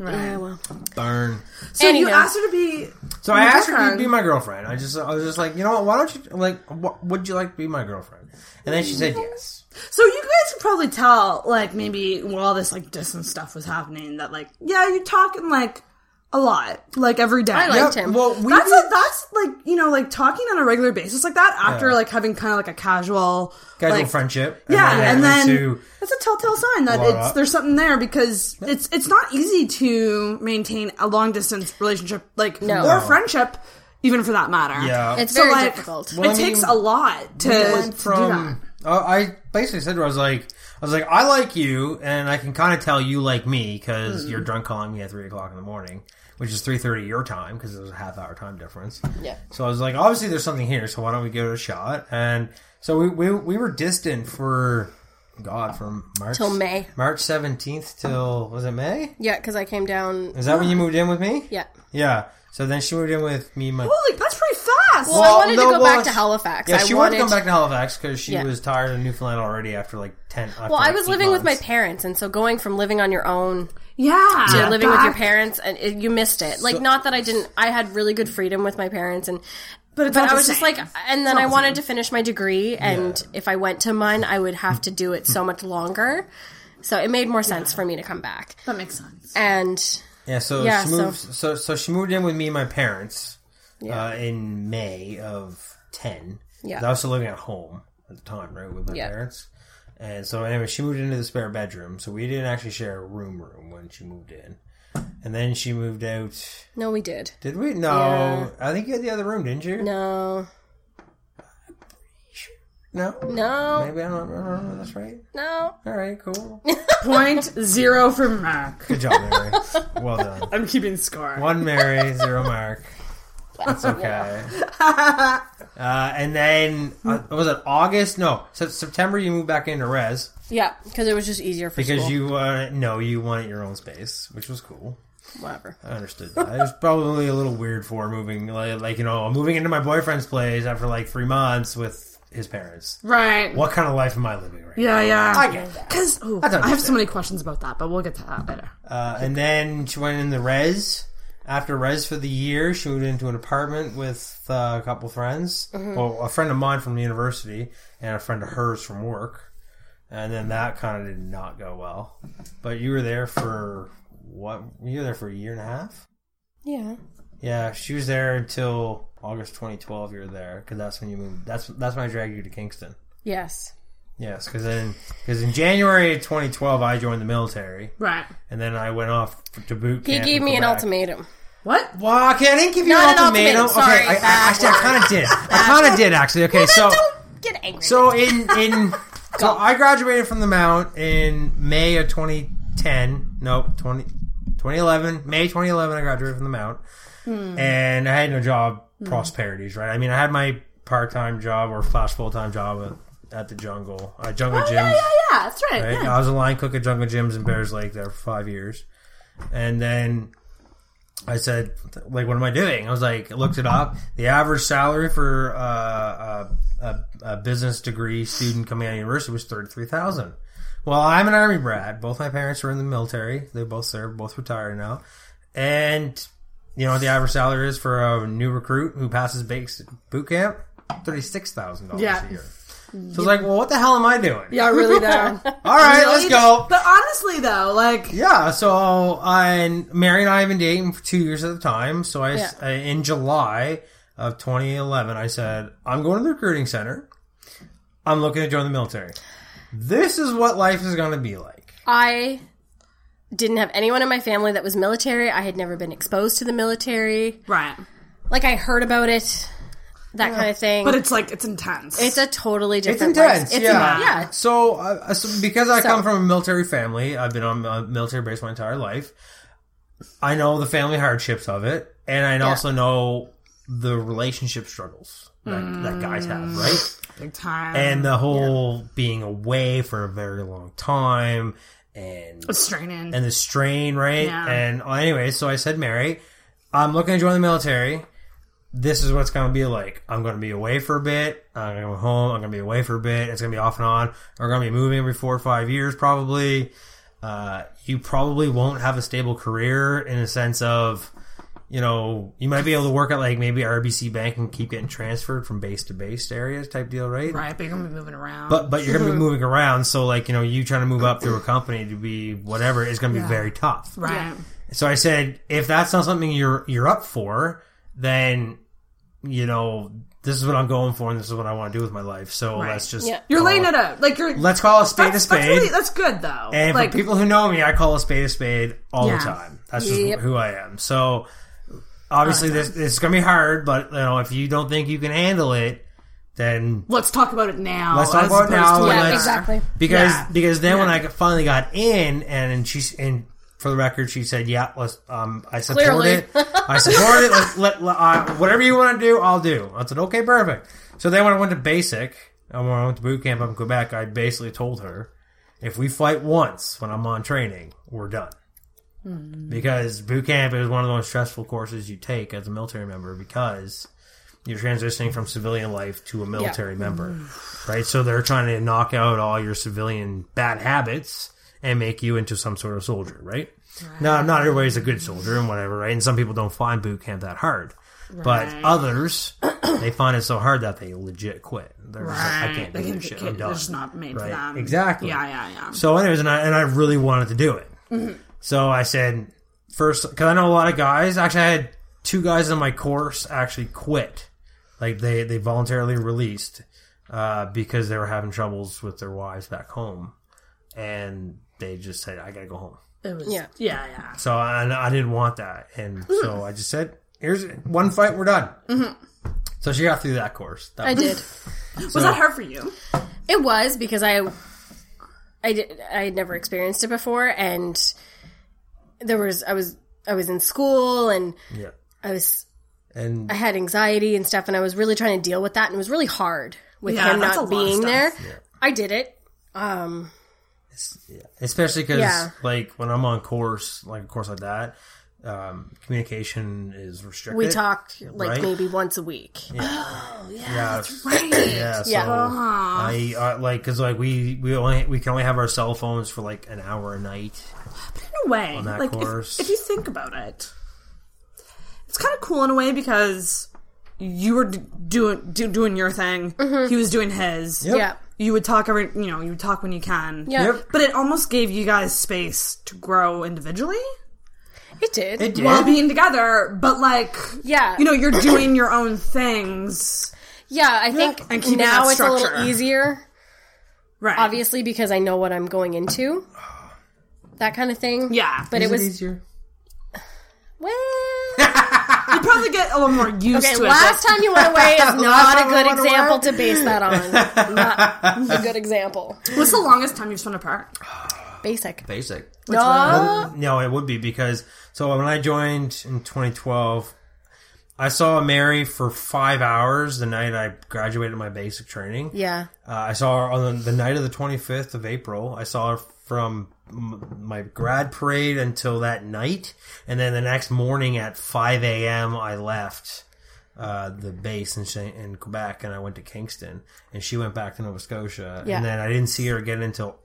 yeah, well. Burn. So you Anyhow. asked her to be. So I asked her to girlfriend. be my girlfriend. I just, I was just like, you know what? Why don't you like? What, would you like to be my girlfriend? And then she said yes. So you guys could probably tell, like maybe while all this like distance stuff was happening, that like yeah, you're talking like a lot, like every day. I liked him. Well, we That's did- a, that's like you know like talking on a regular basis like that after Yeah. like having kind of like a casual casual like, friendship. Yeah, and then to, that's a telltale sign that Blow it's up. there's something there because it's it's not easy to maintain a long distance relationship like No. or friendship even for that matter. yeah. It's So very like difficult. it Well, I takes mean, a lot to, we to went do that. Uh, I basically said to her, I was like, I was like, I like you, and I can kind of tell you like me because Hmm. you're drunk calling me at three o'clock in the morning, which is three thirty your time because there's a half hour time difference. Yeah. So I was like, obviously there's something here, so why don't we give it a shot? And so we we, we were distant for God from March Till May. March seventeenth till was it May? Yeah, because I came down. Is that when you moved in with me? Yeah. Yeah. So then she moved in with me, and my Holy, that's pretty fast. Well, Well, I wanted no, to go well, back to Halifax. Yeah, I she wanted wanted to come back to Halifax because she Yeah. was tired of Newfoundland already after like ten. after, Well, I like, was eight living with my months. parents, and so going from living on your own yeah, to living with your back- parents, and it, you missed it. Like, not that I didn't. I had really good freedom with my parents, and but it's but I the was just same. like, and then I wanted same. to finish my degree, and Yeah. if I went to mine, I would have to do it so much longer. So it made more sense for me to come back, that makes sense. and Yeah, so Yeah, she moved. So. so she moved in with me and my parents uh, in May of ten. Yeah. I was still living at home at the time, right, with my Yeah. parents. And so anyway, she moved into the spare bedroom, so we didn't actually share a room room when she moved in. And then she moved out. no, we did Did we? No, Yeah. I think you had the other room, didn't you? no, No. no, Maybe I don't remember. That's right. no. All right, cool. Point zero for Mark. Good job, Mary. Well done. I'm keeping score. One Mary, zero Mark. That's okay. uh, and then uh, was it August? No, so September. You moved back into res Yeah, because it was just easier for because school. you uh, no, you wanted your own space, which was cool. whatever. I understood that. it was probably a little weird for moving, like, like you know, moving into my boyfriend's place after like three months with his parents. Right. What kind of life am I living right Yeah, yeah. now? I get that. Because That's I have so understandable. many questions about that, but we'll get to that later. Uh, and then she went in the res. After res for the year, she moved into an apartment with uh, a couple friends. Well, a friend of mine from the university and a friend of hers from work. And then that kind of did not go well. But you were there for what? You were there for a year and a half. Yeah. Yeah, she was there until August 2012. You were there because that's when you moved. That's that's when I dragged you to Kingston. Yes. Yes, because then because in January of 2012 I joined the military, Right. and then I went off to boot camp. He gave me an Quebec. ultimatum. What? Well, okay, I didn't give you Not an an ultimatum. ultimatum, sorry, okay, I, I, actually, I kind of did. I kind of did actually. Okay, so don't get angry. so in in so I graduated from the Mount in May of 2010. Nope, 20, 2011. May 2011. I graduated from the Mount, hmm. and I had no job prosperities. Right. I mean, I had my part time job or slash full time job at the Jungle, uh, Jungle Oh, Jim's. yeah, yeah, yeah. That's right. Right? yeah. I was a line cook at Jungle Jim's in Bayers Lake there for five years, and then I said, like, what am I doing? I was like, I looked it up. The average salary for uh, a, a, a business degree student coming out of university was thirty three thousand. Well, I'm an army brat. Both my parents were in the military. They both served, both retired now, and you know what the average salary is for a new recruit who passes base boot camp? Thirty six thousand dollars Yeah. a year. So it's like, well, what the hell am I doing? Yeah, really though. All right, let's go. But honestly, though, like, Yeah, so I and Mary and I have been dating for two years at the time. So I, Yeah. uh, in July of 2011, I said I'm going to the recruiting center. I'm looking to join the military. This is what life is going to be like. I didn't have anyone in my family that was military. I had never been exposed to the military. right. Like I heard about it, that kind of thing. But it's like it's intense. it's a totally different. It's different. intense, life- It's yeah. in- yeah. So, uh, so because I So- come from a military family, I've been on a military base my entire life. I know the family hardships of it, and I also know the relationship struggles that, that guys have, right? big time. and the whole being away for a very long time and it's straining. and the strain right? Yeah. and uh, anyway so i said mary i'm looking to join the military. This is what it's going to be like. I'm going to be away for a bit. I'm going to go home. I'm going to be away for a bit. It's going to be off and on. We're going to be moving every four or five years probably. Uh, you probably won't have a stable career in the sense of you know, you might be able to work at like maybe RBC Bank and keep getting transferred from base to base areas type deal, right? right, but you're gonna be moving around. But but you're gonna be moving around, so like you know, you trying to move up through a company to be whatever is gonna be very tough. right. So I said, if that's not something you're you're up for, then you know this is what I'm going for, and this is what I want to do with my life. So Right. let's just Yeah. You're laying it out. Like you're Let's call a spade that's, a spade. That's, really, that's good though. And like for people who know me, I call a spade a spade all Yeah. the time. That's just Yep. who I am. So obviously, this is gonna be hard, but you know, if you don't think you can handle it, then let's talk about it now. Let's talk about it now, Yeah, exactly. because Yeah. because then when I finally got in, and she's and for the record, she said, "Yeah, let's." Um, I support Clearly. it. I support it. Let, let, let- uh, whatever you want to do, I'll do. I said, "Okay, perfect." So then when I went to basic, and when I went to boot camp up in Quebec, I basically told her, "If we fight once when I'm on training, we're done." Because boot camp is one of the most stressful courses you take as a military member because you're transitioning from civilian life to a military member, right? So they're trying to knock out all your civilian bad habits and make you into some sort of soldier, right? Now, not everybody's a good soldier and whatever, right? And some people don't find boot camp that hard, but others they find it so hard that they legit quit. They're just like, I can't do They this shit. I'm done. They're not made for them. Exactly. Yeah, yeah, yeah. So, anyways, and I and I really wanted to do it. Mm-hmm. So I said first because I know a lot of guys. Actually, I had two guys in my course actually quit, like they they voluntarily released uh, because they were having troubles with their wives back home, and they just said, "I gotta go home." It was, Yeah. yeah, yeah. So I, I didn't want that, and so I just said, "Here's one fight, we're done." So she got through that course. That I was- did. Was that hard for you? It was because I, I did. I had never experienced it before, and there was I was I was in school and Yeah, I was and I had anxiety and stuff, and I was really trying to deal with that, and it was really hard with Yeah, him not being stuff. there. I did it. Um, especially because Yeah. like when I'm on course, like a course like that, um, communication is restricted. we talk like Right. maybe once a week. Oh yeah, yeah. So Yeah. I uh, like because like we we only we can only have our cell phones for like an hour a night. But in a way, that like if, course. if you think about it, it's kind of cool in a way because you were doing do, doing your thing, mm-hmm. he was doing his. Yep. Yeah, You would talk every, you know, you would talk when you can. yeah, Yep. But it almost gave you guys space to grow individually it did. It did. while being together. But like, Yeah. you know, you're doing your own things, yeah, I think And now it's a little easier, right? obviously because I know what I'm going into. That kind of thing. Yeah, but Is it was easier. well. you probably get a little more used Okay, to it. last time you went away is not a good example to base that on. Not a good example. What's the longest time you've spent apart? Basic. Basic. No. No, it would be because so when I joined in 2012, I saw Mary for five hours the night I graduated my basic training. Yeah. Uh, I saw her on the, the night of the 25th of April. I saw her from my grad parade until that night. And then the next morning at 5 a.m., I left uh, the base in, in Quebec and I went to Kingston. And she went back to Nova Scotia. Yeah. And then I didn't see her again until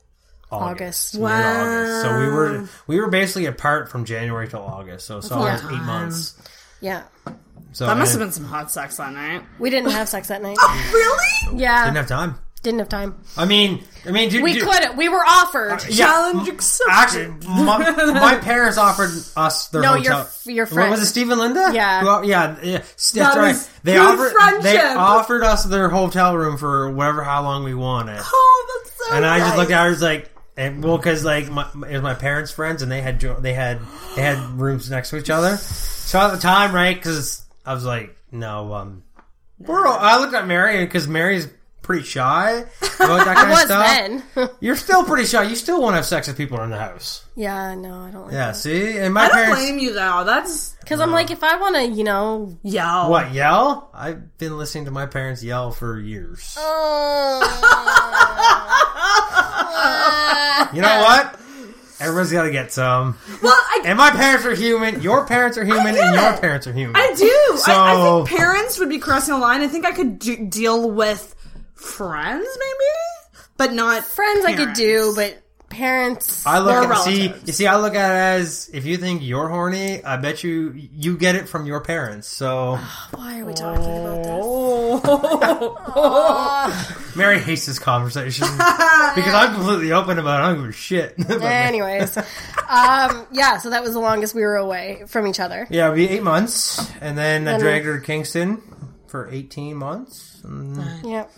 August. August. Mid-August. So we were we were basically apart from January till August. So it's almost eight months. Yeah. So That must have been some hot sex that night. We didn't have sex that night. Really? Yeah. Didn't have time. Didn't have time. I mean, I mean, do, We do- could. We were offered. Yeah. Challenge accepted. Actually, my, my parents offered us their No, hotel. your- your What friend. was it, Steve and Linda? Yeah. Who- yeah, yeah. That's That right. is They good offered. They offered us their hotel room for whatever how long we wanted, Oh, that's so and I just looked at her I was like. And, well, because like my, it was my parents' friends, and they had jo- they had they had rooms next to each other. So at the time, right? Because I was like, no, um, we're all, I looked at Mary because Mary's pretty shy about that kind of Was stuff. then. You're still pretty shy. You still want to have sex with people in the house. yeah. No, I don't like Yeah, that. see, and my I don't parents. blame you though. That's Because I'm like, if I want to, you know. yell. What yell? I've been listening to my parents yell for years. Oh. You know what? Everybody's got to get some. Well, I, And my parents are human. Your parents are human, get and your it. parents are human. I do. So- I, I think parents would be crossing a line. I think I could do, deal with friends, maybe, but not Friends I could do, but parents. I look at see. You see, I look at it as if you think you're horny, I bet you you get it from your parents. So Why are we talking about this? Oh, Mary hates this conversation because I'm completely open about. it. I don't give a shit. Anyways, um, yeah. So that was the longest we were away from each other. Yeah, it'll be eight months, and then I dragged her to Kingston for eighteen months. Yep.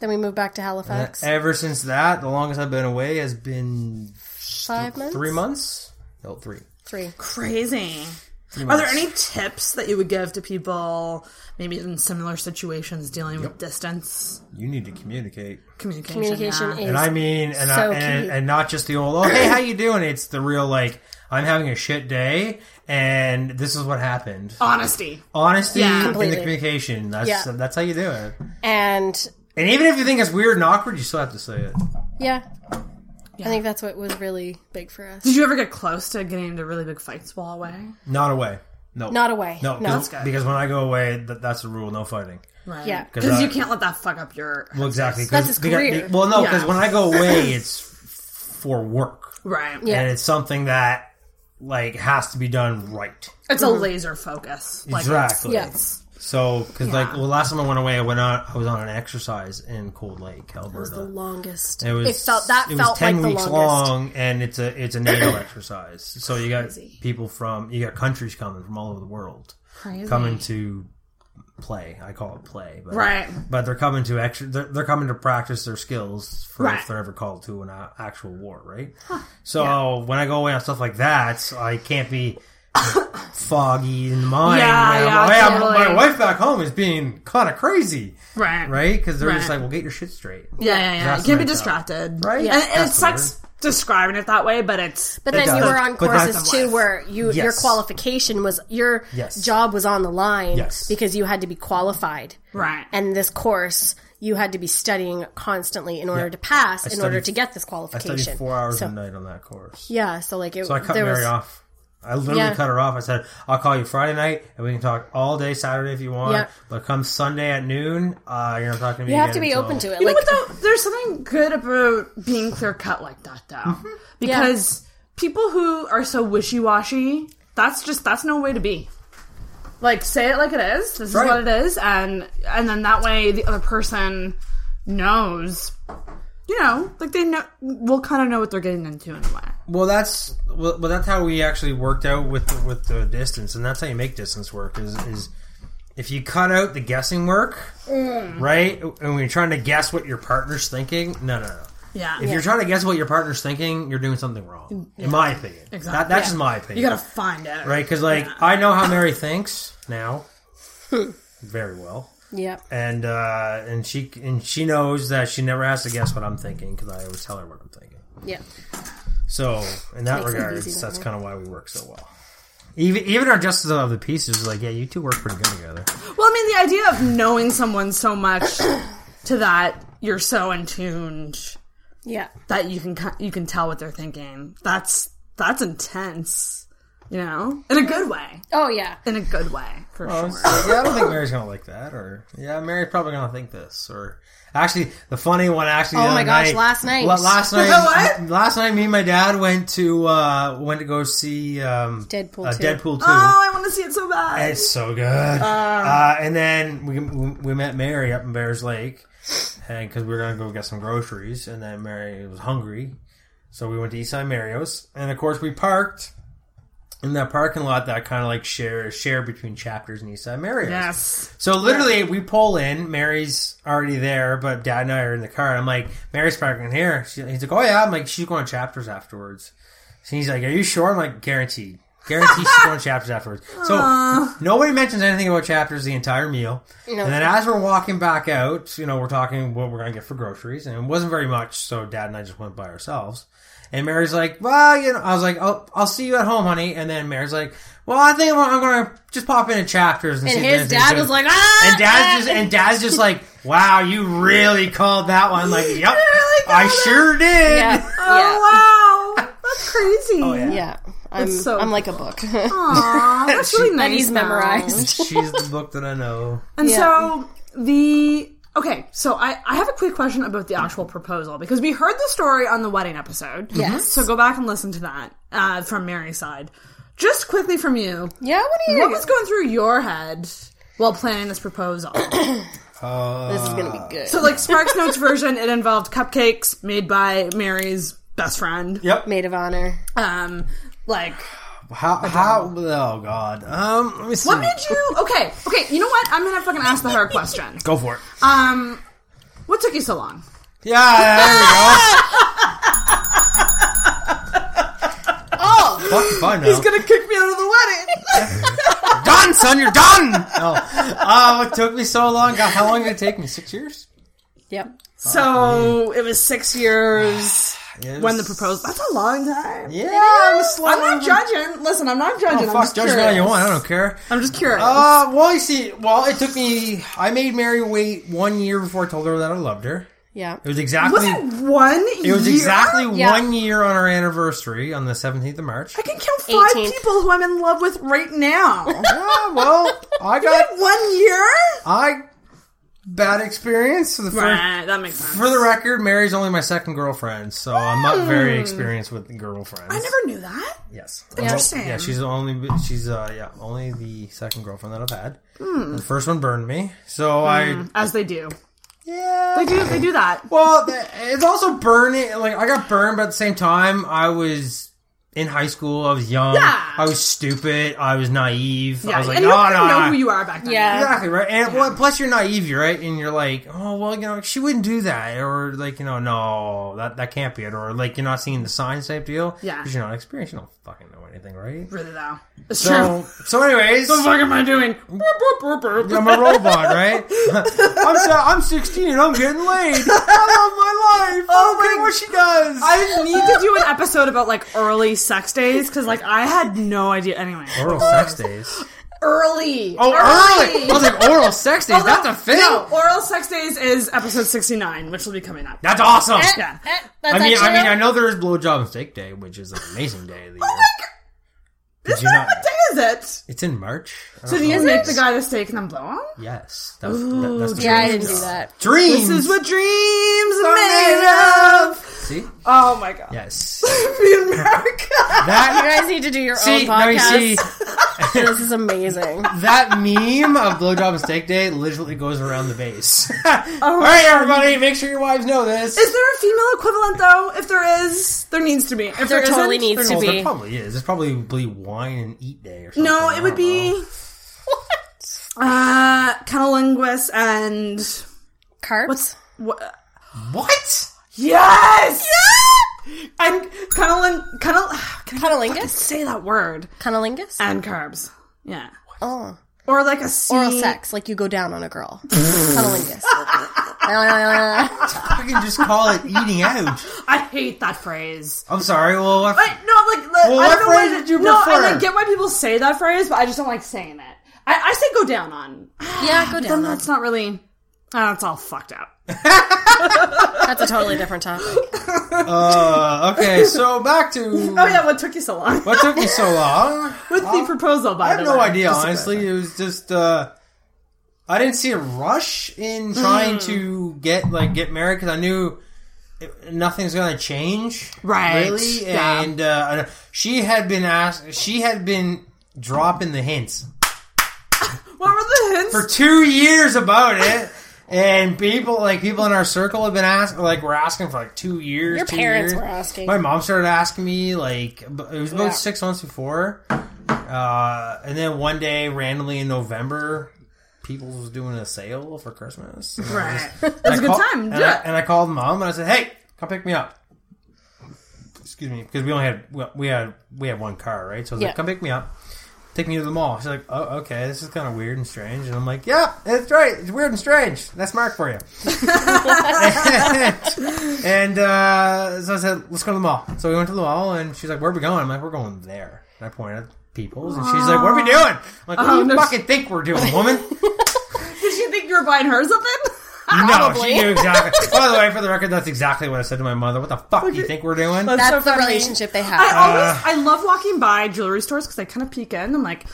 Then we moved back to Halifax. Ever since that, the longest I've been away has been Five months. three months. No, three. Three. crazy. Are there any tips that you would give to people, maybe in similar situations, dealing with distance You need to communicate, communication? Communication yeah. is. and I mean, and So I, and, key. and not just the old, oh hey, how you doing? It's the real like, I'm having a shit day, and this is what happened. honesty. Honesty Yeah. in the communication. That's Yeah. that's how you do it. and And even if you think it's weird and awkward, you still have to say it. yeah, I think that's what was really big for us. Did you ever get close to getting into really big fights while away? Not away. No. Not away. No, No. because, because when I go away, that, that's the rule. No fighting. Right. Yeah. Because you can't let that fuck up your. Well, exactly. 'cause- That's his because- career. well, no, because Yeah. when I go away, it's for work, Right. Yeah. and it's something that like has to be done right. It's a laser focus. Like Exactly. Yeah. It's, So, because like, Yeah. well, last time I went away, I went on. I was on an exercise in Cold Lake, Alberta. It was the longest. It was It felt that it felt ten like weeks long, and it's a it's a NATO exercise. So you got Crazy. people from you got countries coming from all over the world Crazy. coming to play. I call it play, but Right. But they're coming to extra. They're, they're coming to practice their skills for Right. if they're ever called to an actual war, right? So when I go away on stuff like that, I can't be foggy in the mind. Yeah, where I'm yeah, "Hey, I'm- my wife back home is being kind of crazy, right. right? Because they're just like, "Well, get your shit straight." Yeah, yeah, yeah. You can't be job. distracted. Right? And, and it sucks describing it that way, but it's. But It then you were on But courses too, where you your qualification was your Yes. job was on the line Yes. because you had to be qualified. Right. And this course, you had to be studying constantly in order to pass, in order to get this I qualification. studied four hours so, a night on that course. Yeah, so like it, was. So I cut there Mary was, off. I literally Yeah. cut her off. I said, "I'll call you Friday night, and we can talk all day Saturday if you want. Yeah. But come Sunday at noon, uh, you're not talking to me. You have to be until- open to it. You like know what though? There's something good about being clear cut like that though. Mm-hmm. Because people who are so wishy washy, that's just that's no way to be. Like say it like it is. This is what it is, and and then that way the other person knows. You know, like they know, we'll kind of know what they're getting into in a way. Well, that's well, well, that's how we actually worked out with the, with the distance, and that's how you make distance work. Is is if you cut out the guessing work, Mm. right? And when you're trying to guess what your partner's thinking, no, no, no. Yeah, If you're trying to guess what your partner's thinking, you're doing something wrong, in my opinion. Exactly. That, that's Yeah. just my opinion. you gotta find out, right? Because like I know how Mary thinks now, very well. Yeah, and uh, and she and she knows that she never has to guess what I'm thinking because I always tell her what I'm thinking. yeah. So in that Makes regard, that's kind of why we work so well. Even even our justice of the peace is like, yeah, you two work pretty good together. Well, I mean, the idea of knowing someone so much to that you're so in tuned Yeah. that you can you can tell what they're thinking. That's that's intense, you know, in a good way. Oh yeah. In a good way, for Oh, sure. so, yeah, I don't think Mary's gonna like that, or yeah, Mary's probably gonna think this, or actually, the funny one actually. Oh my gosh, night- last night. la- last night, What? last night, me and my dad went to uh went to go see um, Deadpool uh, 2. Deadpool two. Oh, I want to see it so bad. It's so good. Uh, and then we we met Mary up in Bayers Lake, and because we were gonna go get some groceries, and then Mary was hungry, so we went to East Side Mario's, and of course we parked in that parking lot that kind of like share share between Chapters and East Side Mario's. yes. So literally, we pull in. Mary's already there, but Dad and I are in the car. I'm like, Mary's parking here. She, he's like, Oh yeah. I'm like, she's going to Chapters afterwards. So he's like, Are you sure? I'm like, Guaranteed. Guaranteed she's going to Chapters afterwards. So nobody mentions anything about Chapters the entire meal. And then as we're walking back out, you know, we're talking what we're going to get for groceries, and it wasn't very much. So Dad and I just went by ourselves. And Mary's like, well, you know, I was like, oh, I'll see you at home, honey. And then Mary's like, well, I think I'm, I'm going to just pop into Chapters. And, And see his dad good." was like, ah! and dad's just and dad's just like, wow, you really called that one. Like, yep, really I called it. sure did. Yeah. Oh wow, that's crazy. Oh yeah. Yeah. I'm, so I'm like a book. Aw, that's really nice. that he's memorized. She's the book that I know. And Yeah. so the okay, so I I have a quick question about the actual proposal because we heard the story on the wedding episode. Yes. So go back and listen to that uh, from Mary's side. Just quickly from you, yeah, what do you what was going through your head while planning this proposal? This is gonna be good. so, like Sparks Notes version, it involved cupcakes made by Mary's best friend. Yep. Maid of honor. Um, like How? How? Oh God. Um. Let me see. what made you? Okay, okay. You know what? I'm gonna fucking ask the hard question. Go for it. Um, what took you so long? Yeah. There Oh, we go. Fucking fun now. He's gonna kick me out of the wedding. done, son. You're done. Oh. Uh, what took me so long? God, how long did it take me? Six years. yep. So it was six years Yes. when the proposal. That's a long time. Yeah. I was slow. I'm not judging. Listen, I'm not judging. Oh, I'm fuck, just judge curious. all you want. I don't care. I'm just curious. Uh, well, you see, well, it took me. I made Mary wait one year before I told her that I loved her. Yeah. It was exactly. was it one? Year. It was year? exactly Yeah. one year on our anniversary on the 17th of March. I can count five 18th. people who I'm in love with right now. Yeah, well, I got one year? I bad experience. For the, first, Right, that makes sense. for the record, Mary's only my second girlfriend, so I'm not very experienced with girlfriends. I never knew that. Yes, Interesting. Yeah, she's only she's uh yeah only the second girlfriend that I've had. Hmm. The first one burned me, so I As they do. yeah They do. They do that. Well, it's also burning. Like I got burned, but at the same time, I was in high school. I was young. Yeah. I was stupid. I was naive. Yeah, I was like, and you oh don't no, even know no. who you are back then. Yeah. Exactly right, and well, plus you're naive, you're right, and you're like, oh well, you know, she wouldn't do that, or like, you know, no, that that can't be it, or like you're not seeing the signs type deal, Yeah. because you're not experienced, you don't fucking know anything, right? Really though. It's true. So, so anyways, What the fuck am I doing? Boop, boop, boop, boop. I'm a robot, right? I'm se- I'm 16 and I'm getting laid. I love my life. Oh, Okay. okay, what she does. I need to do an episode about like early sex days because like I had no idea. Anyway, Oral sex days. early. Oh, early. I was like oral sex days. That's a thing. No, oral sex days is episode sixty nine, which will be coming up. That's awesome. Yeah. Eh, That's I mean, I mean, I know there is blowjob and steak day, which is an amazing day of the year. Oh my god! Did Is you that not? what day is it? It's in March. I So don't you uh-huh. make the guy the steak and then blow him? Yes, that's, that, that's yeah, I dream. didn't do that. Dreams. This is what dreams are made of. See? Oh my god! Yes. Be America. You guys need to do your See, own now you see podcast. This is amazing. that meme of blowjob and steak day literally goes around the base. Oh All right, everybody, make sure your wives know this. Is there a female equivalent though? If there is, there needs to be. If There there totally isn't, needs there to be. there probably is. It's probably wine and eat day or something. No, it would be know. uh cunnilingus and Carbs? what's what? What? Yes. And cunnilin cunnil. Can I Cunnilingus? fucking say that word Cunnilingus? and carbs. Yeah. Oh. Or like a C. Oral sex, like you go down on a girl. Cunnilingus. I can just call it eating out. I hate that phrase. I'm sorry. Well, if, But no, like Well, I what don't know why phrase did you No, prefer? and I get why people say that phrase, but I just don't like saying it. I, I say go down on. Yeah, go Then down. that's not really. Oh, it's all fucked up. That's a totally different topic. Uh, okay, so back to Oh yeah, what took you so long? what took me so long. With the proposal, by the way. I have the no way. idea, Just a honestly. It was just uh I didn't see a rush in Hmm. trying to get like get married because I knew it, nothing's gonna change, Right, Really, yeah. and uh, she had been asked. She had been dropping the hints What were the hints? for two years about it. And people, like people in our circle, have been asking, like, we're asking for like two years. Your two parents years. were asking. My mom started asking me, like, it was about Yeah. six months before. Uh, and then one day, randomly in November, people was doing a sale for Christmas. Right. just- It was good call- time. And Do I, and I called mom and I said, "Hey, come pick me up." Excuse me, because we only had we- we had we had one car, right? So I was Yeah. like, "Come pick me up." Take me to the mall. She's like, "Oh, okay. This is kind of weird and strange." And I'm like, "Yeah, it's right. It's weird and strange. That's Mark for you." and uh, so I said, "Let's go to the mall." So we went to the mall, and she's like, "Where are we going?" I'm like, "We're going there." And I pointed at People's, and she's like, "What are we doing?" I'm like, "What do Oh, you no. fucking think we're doing, woman?" Did she think you were buying her something? No, she knew exactly. By the way, for the record, that's exactly what I said to my mother. What the fuck do you think we're doing? That's That's so the funny. relationship they have. I have. always, I love walking by jewelry stores because I kind of peek in. I'm like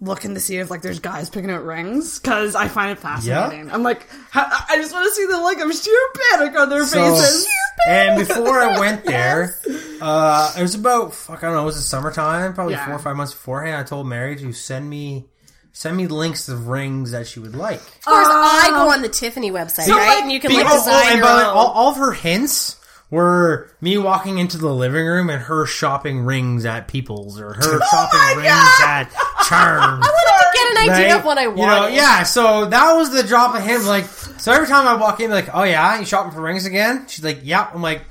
looking to see if like there's guys picking out rings because I find it fascinating. I'm like, I I just want to see the look of sheer panic on their So- faces. and before I went there, uh, it was about fuck I don't know, it was the summertime, probably Yeah. four or five months beforehand. I told Mary to send me send me links of rings that she would like. Of course, I go on the Tiffany website, right? like, and you can Be- like oh, oh, design and your by the way, own. all, all of her hints were me walking into the living room and her shopping rings at People's or her shopping rings at Charms. I wanted to get an idea right? of what I want. You know, yeah. So that was the drop of him. Like, so every time I walk in, like, oh yeah, you shopping for rings again? She's like, yep. I'm like,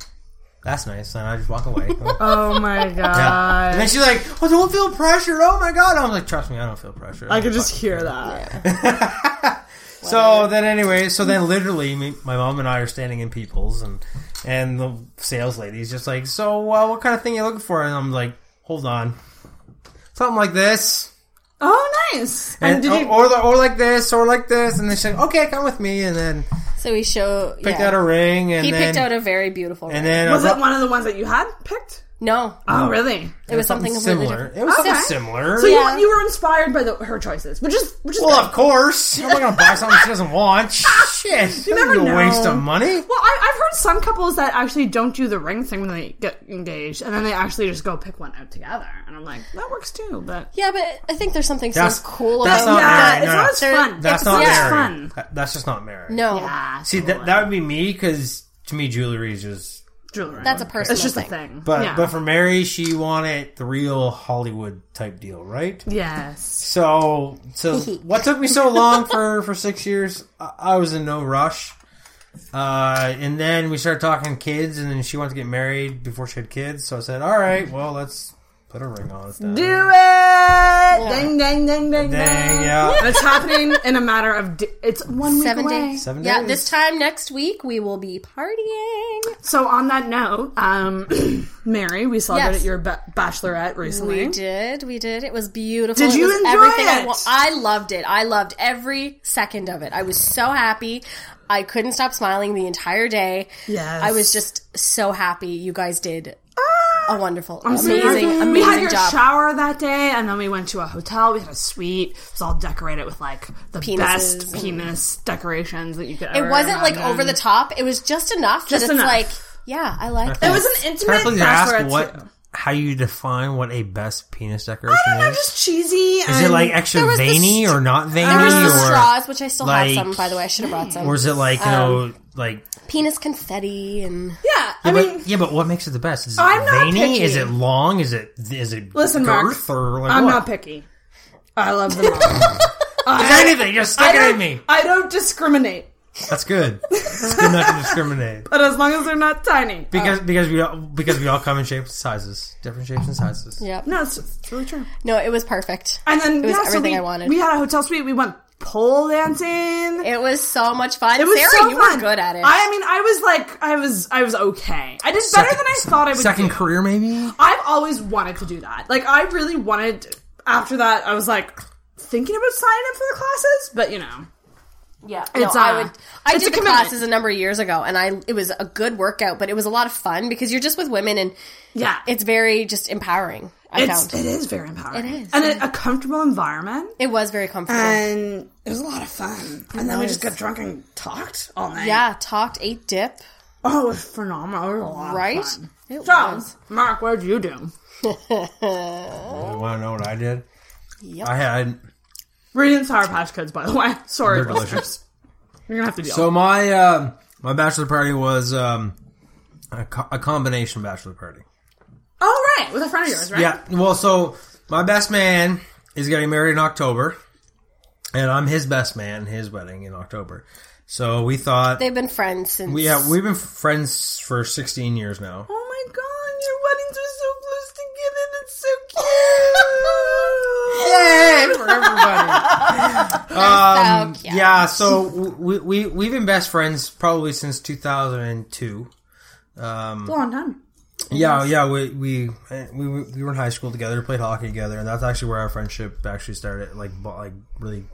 that's nice. And I just walk away. Oh my Yeah. god! And then she's like, "Oh, don't feel pressure." Oh my god! I'm like, "Trust me, I don't feel pressure." I could just hear that. So then, anyway, so then literally, me, my mom and I are standing in People's, and and the sales lady's just like, "So, uh, what kind of thing are you looking for?" And I'm like, "Hold on, something like this." Oh, nice. And, And, did you? or, or, or like this, or like this, and then she's like, "Okay, come with me," and then So we show. picked yeah. out a ring, and He then picked out a very beautiful. and ring. then was it ro- one of the ones that you had picked? No, Oh, really? it was something, completely similar. different. It was something Okay. similar. So Yeah. you, you were inspired by the, her choices, which is which is well, good. of course, I'm not gonna buy something she doesn't want. Shit, you never a know. waste of money. Well, I, I've heard some couples that actually don't do the ring thing when they get engaged, and then they actually just go pick one out together. And I'm like, that works too. But Yeah, but I think there's something That's- so cool that's about not yeah, married, it's no, not no. as There- fun. That's It's- not yeah. married. fun. That- That's just not married. No, Yeah, See, that, that would be me because to me, jewelry is just. Jewelry. that's a personal It's just thing. a thing. But yeah. but for Mary, she wanted the real Hollywood type deal, right? yes, So so what took me so long for for six years? I, I was in no rush. Uh, and then we started talking kids, and then she wanted to get married before she had kids. So I said, "All right, well, let's put a ring on it." Then. do it. Ding, ding, ding, ding, Dang, ding. yeah. And it's happening in a matter of. Di- it's one week Seven away. days. Seven Yeah, days. this time next week we will be partying. So on that note, um, Mary, we celebrated Yes. your ba- bachelorette recently. We did, we did. It was beautiful. Did It you was enjoy everything I, it? wa- I loved it. I loved every second of it. I was so happy. I couldn't stop smiling the entire day. Yes. I was just so happy. You guys did a wonderful, so amazing, happy. amazing we had your job. shower that day, and then we went to a hotel. We had a suite. It was all decorated with like the Penises best and- penis decorations that you could. Ever. It wasn't like over the top. It was just enough. Just that it's enough. like, yeah, I like It that. was an intimate Can I ask what too. How you define what a best penis decoration I don't know, is? just cheesy. Is it like extra was the veiny or not uh, veiny, There was the or straws, which I still like- have some. By the way, I should have brought some. or is it like you um, know like Penis confetti and Yeah, I Yeah, mean, but, yeah, but what makes it the best? Is it I'm not veiny? picky. Is it long? Is it is it listen, girth Mark. or like I'm what? not picky. I love them all. Is anything? Just stick I it in don't, me. I don't discriminate, That's good. It's good not to discriminate but as long as they're not tiny. because oh. because we all, because we all come in shapes and sizes, different shapes and sizes. yeah. no, it's, it's really true. No, it was perfect. And then It was yeah, so everything we, I wanted. We had a hotel suite. We went pole dancing. It was so much fun. It was Sarah, so you fun. were good at it. I mean, I was like, I was, I was okay. I did better than I thought I would. Second do. career, maybe. I've always wanted to do that. Like, I really wanted. After that, I was like thinking about signing up for the classes, but you know, Yeah, It's, no, I uh, would. I a did the commitment. classes a number of years ago, and I it was a good workout, but it was a lot of fun because you're just with women, and yeah, it's very just empowering. I it's found it is very empowering. It is, and yeah. a, a comfortable environment, it was very comfortable. and it was a lot of fun. And then we just got drunk and talked all night. yeah, talked, ate dip, oh, it was phenomenal. It was a lot of right? fun. It So, was. Mark, what did you do? You want to know what I did? Yep. I had Reading Sour Patch Kids, by the way. Sorry, They're listeners. delicious. You're gonna have to deal. So my uh, my bachelor party was um, a, co- a combination bachelor party. oh right, with a friend of yours, right? Yeah. Well, so my best man is getting married in October, and I'm his best man. His wedding in October. So we thought They've been friends since. we yeah we've been friends for 16 years now. Oh Yay for everybody! um, so yeah, so we we we've been best friends probably since 2002. Long time. Yeah, yeah, we we we we were in high school together, played hockey together, and that's actually where our friendship actually started. Like, bo- like really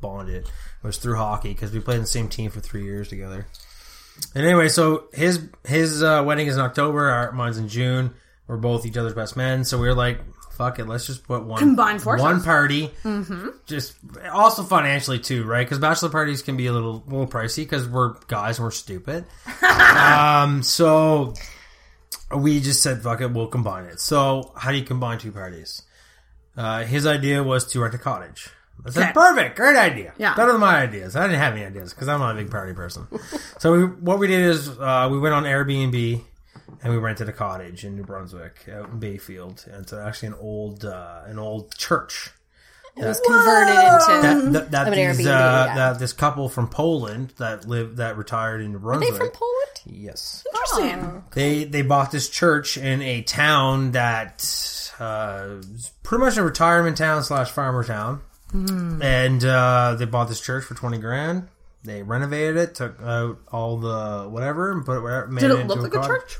bonded it was through hockey because we played in the same team for three years together. And anyway, so his his uh, wedding is in October, our mine's in June. We're both each other's best men, so we are like, "Fuck it, let's just put one Combine forces. one party." Mm-hmm. Just also financially too, right? Because bachelor parties can be a little little pricey because we're guys and we're stupid. um, so we just said, fuck it, we'll combine it. So, how do you combine two parties? Uh, his idea was to rent a cottage. I said, Okay. perfect, great idea. Yeah. Better than my ideas. I didn't have any ideas because I'm not a big party person. so, we, what we did is uh, we went on Airbnb and we rented a cottage in New Brunswick out in Bayfield. And it's actually an old, uh, an old church. it was converted into. That, that, that, Of an these, Airbnb, uh, yeah. that this couple from Poland that lived that retired in New Are Brunswick. they from Poland? Yes. Interesting. They they bought this church in a town that uh, pretty much a retirement town slash farmer town, and uh, they bought this church for twenty grand. They renovated it, took out all the whatever, and put it where made Did it into look like a cottage. church?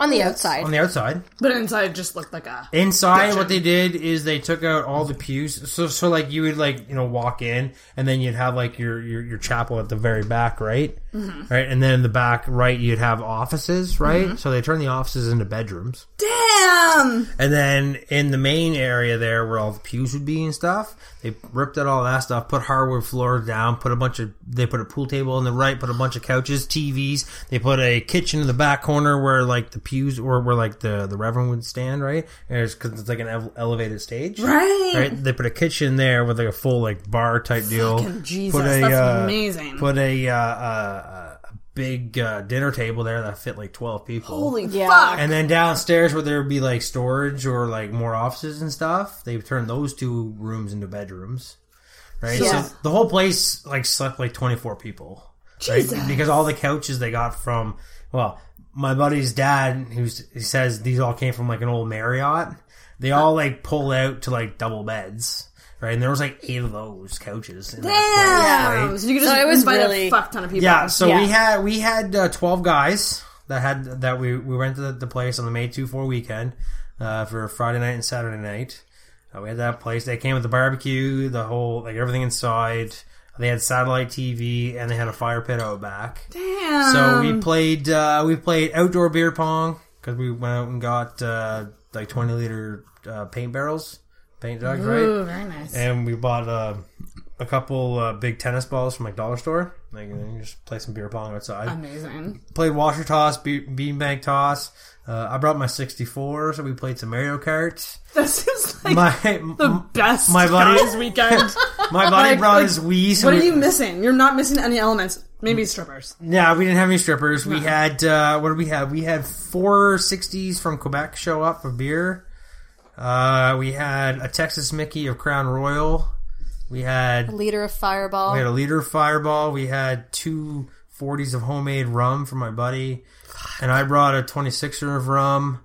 On the outside. on the outside. But inside just looked like a. Inside, Gotcha. what they did is they took out all the pews. So, so like you would like you know walk in, and then you'd have like your your, your chapel at the very back, right? Mm-hmm. Right, and then in the back right, you'd have offices, right? So they turned the offices into bedrooms. Damn! And then in the main area there where all the pews would be and stuff, they ripped out all that stuff, put hardwood floors down, put a bunch of, they put a pool table on the right, put a bunch of couches, TVs, they put a kitchen in the back corner where like the pews or where like the, the reverend would stand, right? And it's cause it's like an ele- elevated stage. Right. Right? They put a kitchen there with like a full like bar type deal. Fucking Jesus, Put a, that's uh, amazing. Put a, uh, uh, a big, uh, dinner table there that fit like 12 people. Holy Yeah. fuck! And then downstairs where there would be like storage or like more offices and stuff, they turned those two rooms into bedrooms. Right? Yeah. So the whole place like slept like 24 people. Right? Jesus. Because all the couches they got from, well, my buddy's dad, who's, he says these all came from like an old Marriott. They all like pull out to like double beds. Right? And there was like eight of those couches. In Damn! place, right? So you could just So it was invite really- a fuck ton of people. Yeah, so Yeah. we had we had uh, twelve guys that had that we we rented the, the place on the May two four weekend uh, for Friday night and Saturday night. Uh, we had that place. They came with the barbecue, the whole like everything inside. They had satellite TV and they had a fire pit out back. Damn. So we played uh, we played outdoor beer pong because we went out and got uh, like twenty liter uh, paint barrels, paint jugs, right? Ooh, very nice. and we bought uh, a couple uh, big tennis balls from like dollar store. Like and then you just play some beer pong outside. Amazing. Played washer toss, be- beanbag toss. Uh, I brought my 64, so we played some Mario Kart. This is like My the best my buddy- guys weekend. my buddy like- brought like, his Wii. So what are you missing? You're not missing any elements. Maybe strippers. Yeah, we didn't have any strippers. We had uh, what did we have? We had four 60s from Quebec show up for beer. Uh, we had a Texas Mickey of Crown Royal. We had a Liter of Fireball. We had a liter of Fireball. We had two 40s of homemade rum for my buddy. And I brought a 26er of rum.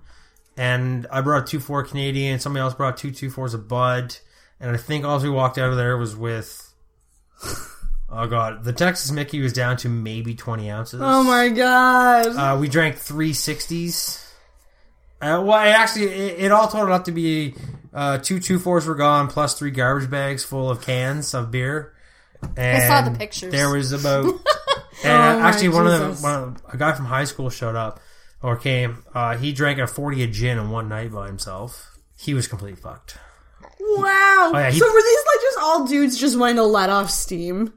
And I brought two 4 Canadian. Somebody else brought two two fours of Bud. And I think all we walked out of there was with Oh god, the Texas Mickey was down to maybe twenty ounces. Oh my god. Uh, we drank three sixties. Uh, well, it actually, it, it all totaled up to be uh, two two fours were gone, plus three garbage bags full of cans of beer. And saw the pictures. There was about, and Oh actually, one of them, one of, a guy from high school showed up or came. Uh, he drank a forty of gin in one night by himself. He was completely fucked. wow. Oh, yeah, he- so were these like just all dudes just wanting to let off steam?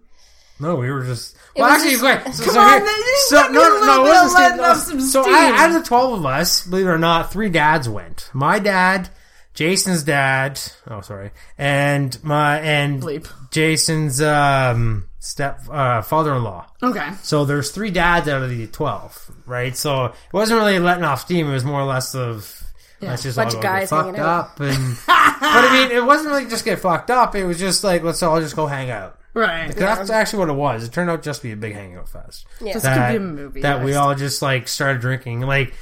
No, we were just. Well, actually, just- wait. So, Come so on, here- so no, no, no, it wasn't of steam, letting no. off some So steam. I, out of the twelve of us, believe it or not, three dads went. My dad, Jason's dad. Oh, sorry, and my and Bleep. Jason's um, step uh, father-in-law. Okay. So there's three dads out of the twelve, right? So it wasn't really letting off steam. It was more or less of. Let's just Bunch all of guys fucked up, and but I mean, it wasn't really just get fucked up. It was just like let's all just go hang out. Right. That's actually what it was. It turned out just to be a big hangout fest. Yeah. This That, could be a movie. that we all just like started drinking. Like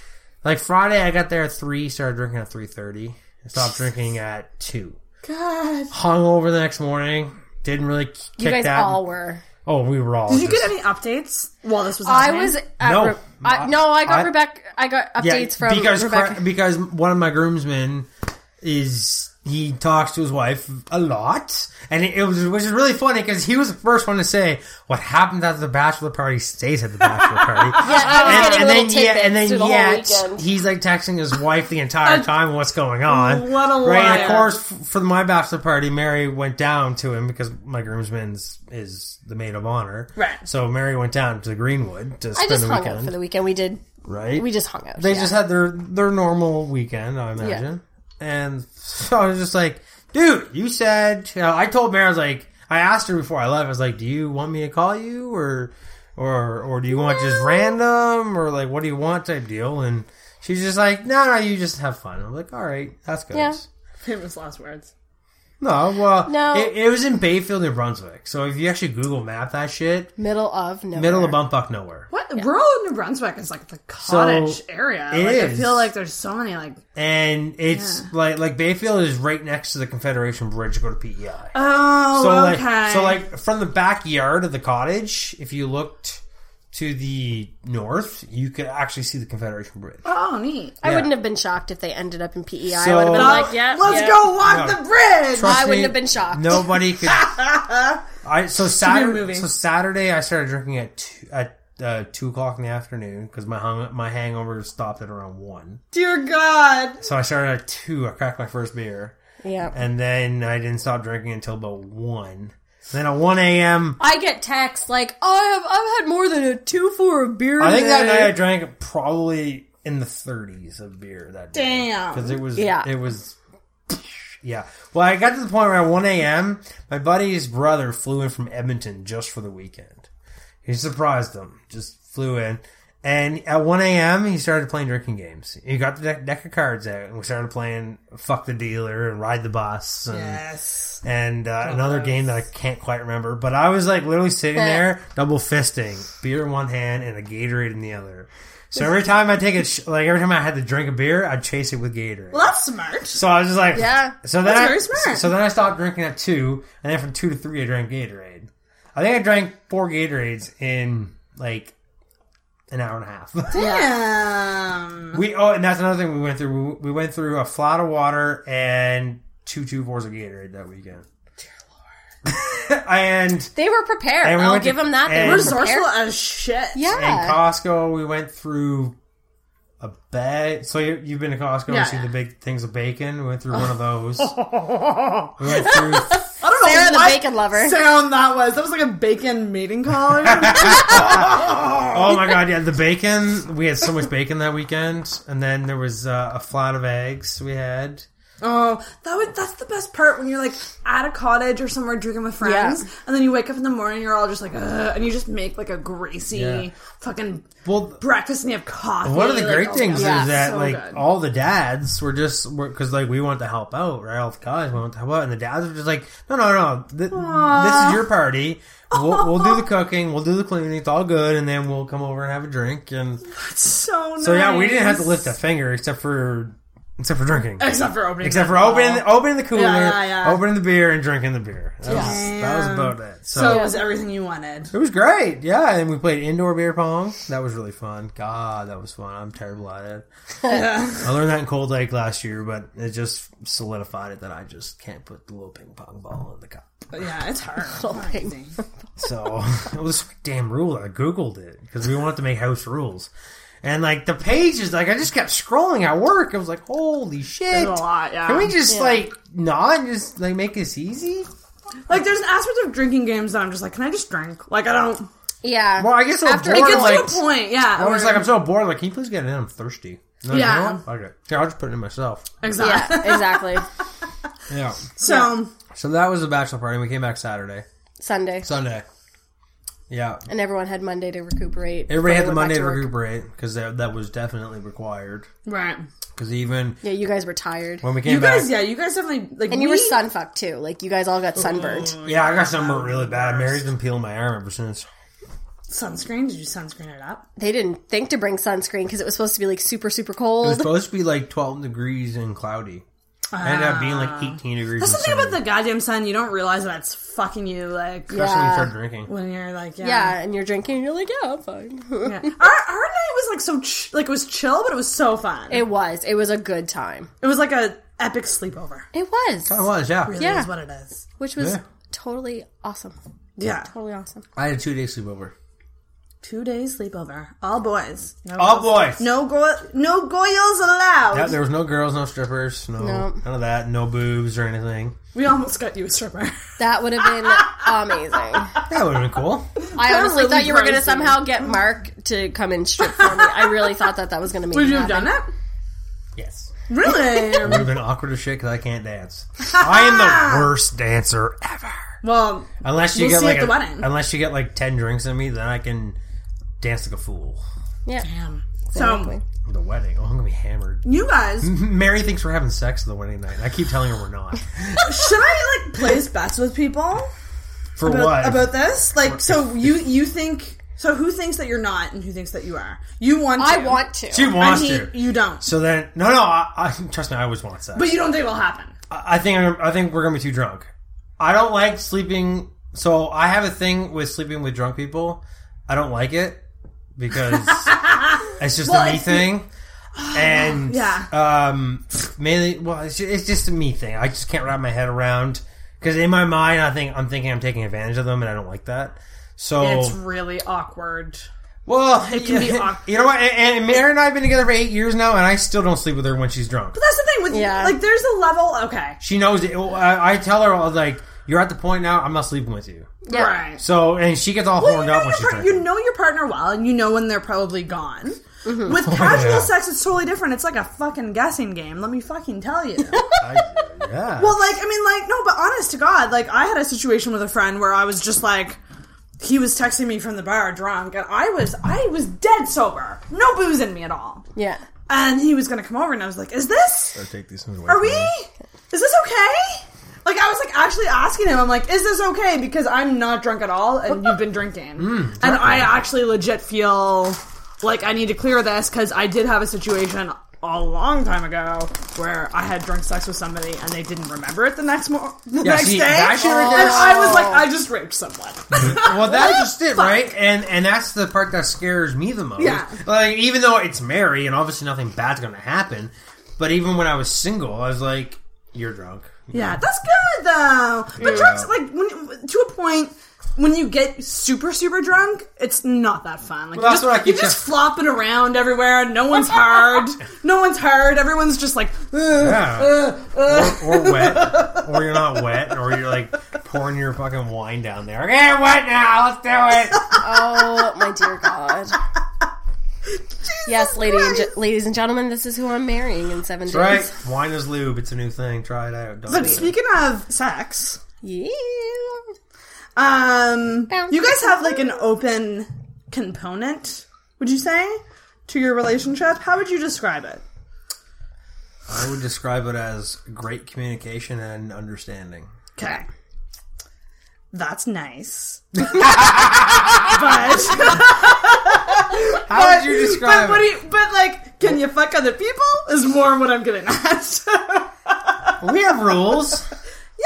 like Friday, I got there at three. Started drinking at three thirty. Stopped drinking at two. God. Hung over the next morning. Didn't really k- kick You guys that. all were. oh, we were all. Did you just- get any updates while this was I happening? was at No. Re- I, no, I got I- Rebecca. I got updates yeah, from because Rebecca. Cra- because one of my groomsmen is he talks to his wife a lot, and it, was which is really funny because he was the first one to say what happened at the bachelor party stays at the bachelor party. yeah, I was and, and then yeah, and then the yet he's like texting his wife the entire time what's going on. What a right? And of course, for my bachelor party, Mary went down to him because my groomsman's is the maid of honor. Right. So Mary went down to Greenwood to I spend just the hung weekend. out for the weekend. We did. right. We just hung out. They yeah. just had their their normal weekend, I imagine. And so I was just like, dude, you said you know, I told Mary I was like I asked her before I left, I was like, Do you want me to call you or or or do you want just random or like what do you want type deal? And she's just like, No, no, you just have fun. I'm like, All right, that's good. Yeah. famous last words. No, well No. It, it was in Bayfield, New Brunswick. So if you actually Google map that shit, middle of nowhere. middle of bumfuck nowhere. What rural New Brunswick is like the cottage area. it like, I feel like there's so many like And it's like like Bayfield is right next to the Confederation Bridge to go to PEI. oh so okay like so like from the backyard of the cottage, if you looked to the north, you could actually see the Confederation Bridge. oh neat. I Yeah. wouldn't have been shocked if they ended up in PEI. I So- would have been No, like, yeah, let's yeah. go walk No. the bridge. Trust I wouldn't me, have been shocked. Nobody could. I so Saturday. movie. So Saturday, I started drinking at two, at uh, two o'clock in the afternoon because my hung, my hangover stopped at around one. Dear God. So I started at two. I cracked my first beer, Yeah. and then I didn't stop drinking until about one. Then at one a.m. I get texts like, "Oh, I've, I've had more than a two for a beer." I think that night I drank probably in the 30s of beer that day. Damn. Because it was, Yeah. it was, yeah. Well, I got to the point where at 1 a.m., my buddy's brother flew in from Edmonton just for the weekend. He surprised them, just flew in. And at 1 a.m., he started playing drinking games. He got the deck, deck of cards out, and we started playing Fuck the Dealer and Ride the Bus. And, Yes. and uh, another game that I can't quite remember. But I was like literally sitting there, double fisting, beer in one hand and a Gatorade in the other. So every time I take a sh- like every time I had to drink a beer, I'd chase it with Gatorade. Well, that's smart. So I was just like, Yeah. So then That's I, very smart. So then I stopped drinking at two, and then from two to three, I drank Gatorade. I think I drank four Gatorades in like an hour and a half. Damn. we oh, and that's another thing we went through. We, we went through a flat of water and two two fours of Gatorade that weekend. and They were prepared. And we I'll went to- give them that. They were Resourceful prepared. as shit. Yeah. In Yeah. Costco, we went through a bag. So you, you've been to Costco Yeah, and see yeah. the big things of bacon. We went through one of those. we went through. I don't Sarah the bacon lover. sound that was. That was like a bacon mating call. Oh my god, yeah, the bacon. We had so much bacon that weekend, and then there was uh, a flat of eggs we had. Oh, that would that's the best part when you're like at a cottage or somewhere drinking with friends, Yeah. and then you wake up in the morning, you're all just like, Ugh, and you just make like a greasy Yeah. fucking Well, breakfast, and you have coffee. one of the like, great oh, things yeah, is that so like good. all the dads were just because like we wanted to help out, right? All the guys wanted to help out, and the dads were just like, no, no, no, th- this is your party. We'll, we'll do the cooking, we'll do the cleaning, it's all good, and then we'll come over and have a drink. And that's so nice. so yeah, we didn't have to lift a finger except for except for drinking. Except for opening. Except the for opening, bottle. opening the cooler, Yeah, yeah, yeah. opening the beer, and drinking the beer. That, was, that was about it. So, So it was everything you wanted. it was great. Yeah, and we played indoor beer pong. That was really fun. God, that was fun. I'm terrible at it. I learned that in Cold Lake last year, but it just solidified it that I just can't put the little ping pong ball in the cup. But yeah, it's hard. It's not easy. So it was a damn rule. I googled it because we wanted to make house rules, and like the pages, like I just kept scrolling at work. I was like, "Holy shit!" It's a lot, yeah. Can we just Yeah. like not and just like make this easy? Like, there's an aspect of drinking games that I'm just like, can I just drink? Like, I don't. Yeah. Well, I guess I'm After bored. It gets like, to a point, yeah. I was like, I'm so bored. Like, can you please get it in? I'm thirsty. And I'm like, Yeah. You know? Okay. Yeah, I'll just put it in myself. exactly. yeah, exactly. Yeah. So, So that was the bachelor party. We came back Saturday, Sunday. Sunday. Yeah. And everyone had Monday to recuperate. Everybody had the Monday back to recuperate because that, that was definitely required. right. Because even Yeah, you guys were tired. when we came You back, guys, yeah, you guys definitely, like, And you were sun fucked too. Like you guys all got sunburned. Oh, yeah, I got something really bad. Mary's been peeling my arm ever since. Sunscreen? Did you sunscreen it up? They didn't think to bring sunscreen because it was supposed to be like super super cold. It was supposed to be like 12 degrees and cloudy. It ended up being like ah. 18 degrees. That's and something about the goddamn sun. You don't realize that it's fucking you, like, Especially when you start drinking. when you're like, yeah. yeah, and you're drinking, you're like, yeah, I'm fine. Yeah. Our, our night was like so, ch- like, it was chill, but it was so fun. It, it was. It was a good time. It was like a epic sleepover. It was. It was, yeah. Really Yeah. is what it is. Which was Yeah. totally awesome. Yeah. Totally awesome. I had a two day sleepover. Two days sleepover. All boys. No All girls. boys. No go- no goyles allowed. Yeah, there was no girls, no strippers, no, No. none of that, no boobs or anything. we almost got you a stripper. That would have been amazing. That would have been cool. I honestly really thought you were going to pricey. somehow get Mark to come and strip for me. I really thought that that was going to make Would me you have happy. done that? Yes. Really? Would have been awkward as shit because I can't dance. I am the worst dancer ever. well, Unless you We'll get see like at the a- wedding. unless you get like ten drinks in me, then I can dance like a fool. Yeah. damn. Exactly. So, The wedding, oh, I'm gonna be hammered. you guys, Mary thinks we're having sex the wedding night. and I keep telling her we're not. should I like place bets with people For about, what? about this? Like, so you you think? So who thinks that you're not, and who thinks that you are? You want? To. I want to. she And wants he, to. you don't. So then, no, no. I, I trust me. I always want sex. But you don't think it'll happen. I I think I'm, I think we're gonna be too drunk. I don't like sleeping. So I have a thing with sleeping with drunk people. I don't like it because it's just Well, a me it's- thing. And Yeah. um, mainly, well, it's just, it's just a me thing. I just can't wrap my head around because in my mind, I think I'm thinking I'm taking advantage of them, and I don't like that. So It's really awkward. well, it can be you, awkward. you know what? And, and Mary and I have been together for eight years now, and I still don't sleep with her when she's drunk. But that's the thing with Yeah. like there's a level. Okay, She knows it. I, I tell her I was like, "You're at the point now. I'm not sleeping with you." Yeah. right. So, and she gets all Well, horned you know, up when your she's par- drinking. you know your partner well, and you know when they're probably gone. Mm-hmm. With casual yeah. sex, it's totally different. It's like a fucking guessing game. Let me fucking tell you. I, yeah. well, like I mean, like no, but honest to God, like I had a situation with a friend where I was just like, he was texting me from the bar drunk, and I was I was dead sober, no booze in me at all, Yeah. and he was gonna come over, and I was like, is this? take these away. Are we? Is this okay? Like I was like actually asking him, I'm like, is this okay? Because I'm not drunk at all, and you've been drinking, Mm, and I actually legit feel like I need to clear this because I did have a situation a long time ago where I had drunk sex with somebody and they didn't remember it the next mo- the Yeah, next see, day, that shit right and there is- I was like, I just raped someone. Well, that's just it, right? And and that's the part that scares me the most. Yeah. Like, even though it's Mary, and obviously nothing bad's going to happen, but even when I was single, I was like, "You're drunk." Yeah, that's good though. But Yeah. drunk's like when to a point when you get super super drunk, it's not that fun. Like Well, you that's just, what I keep you're just flopping around everywhere. No one's hard. no one's hard. Everyone's just like, "Ugh, Yeah. uh, uh." Or, or wet, or you're not wet, or you're like pouring your fucking wine down there. Okay, wet now. Let's do it. Oh my dear God. Yes, lady and ge- ladies and gentlemen, this is who I'm marrying in seven days. right? Wine is lube. It's a new thing. Try it out. Don't But do it. speaking of sex, Yeah. um, Bounce. you guys have like an open component. Would you say to your relationship? How would you describe it? I would describe it as great communication and understanding. Okay. That's nice. but How would you but describe what do you, but like, can you fuck other people? is more what I'm getting at. we have rules.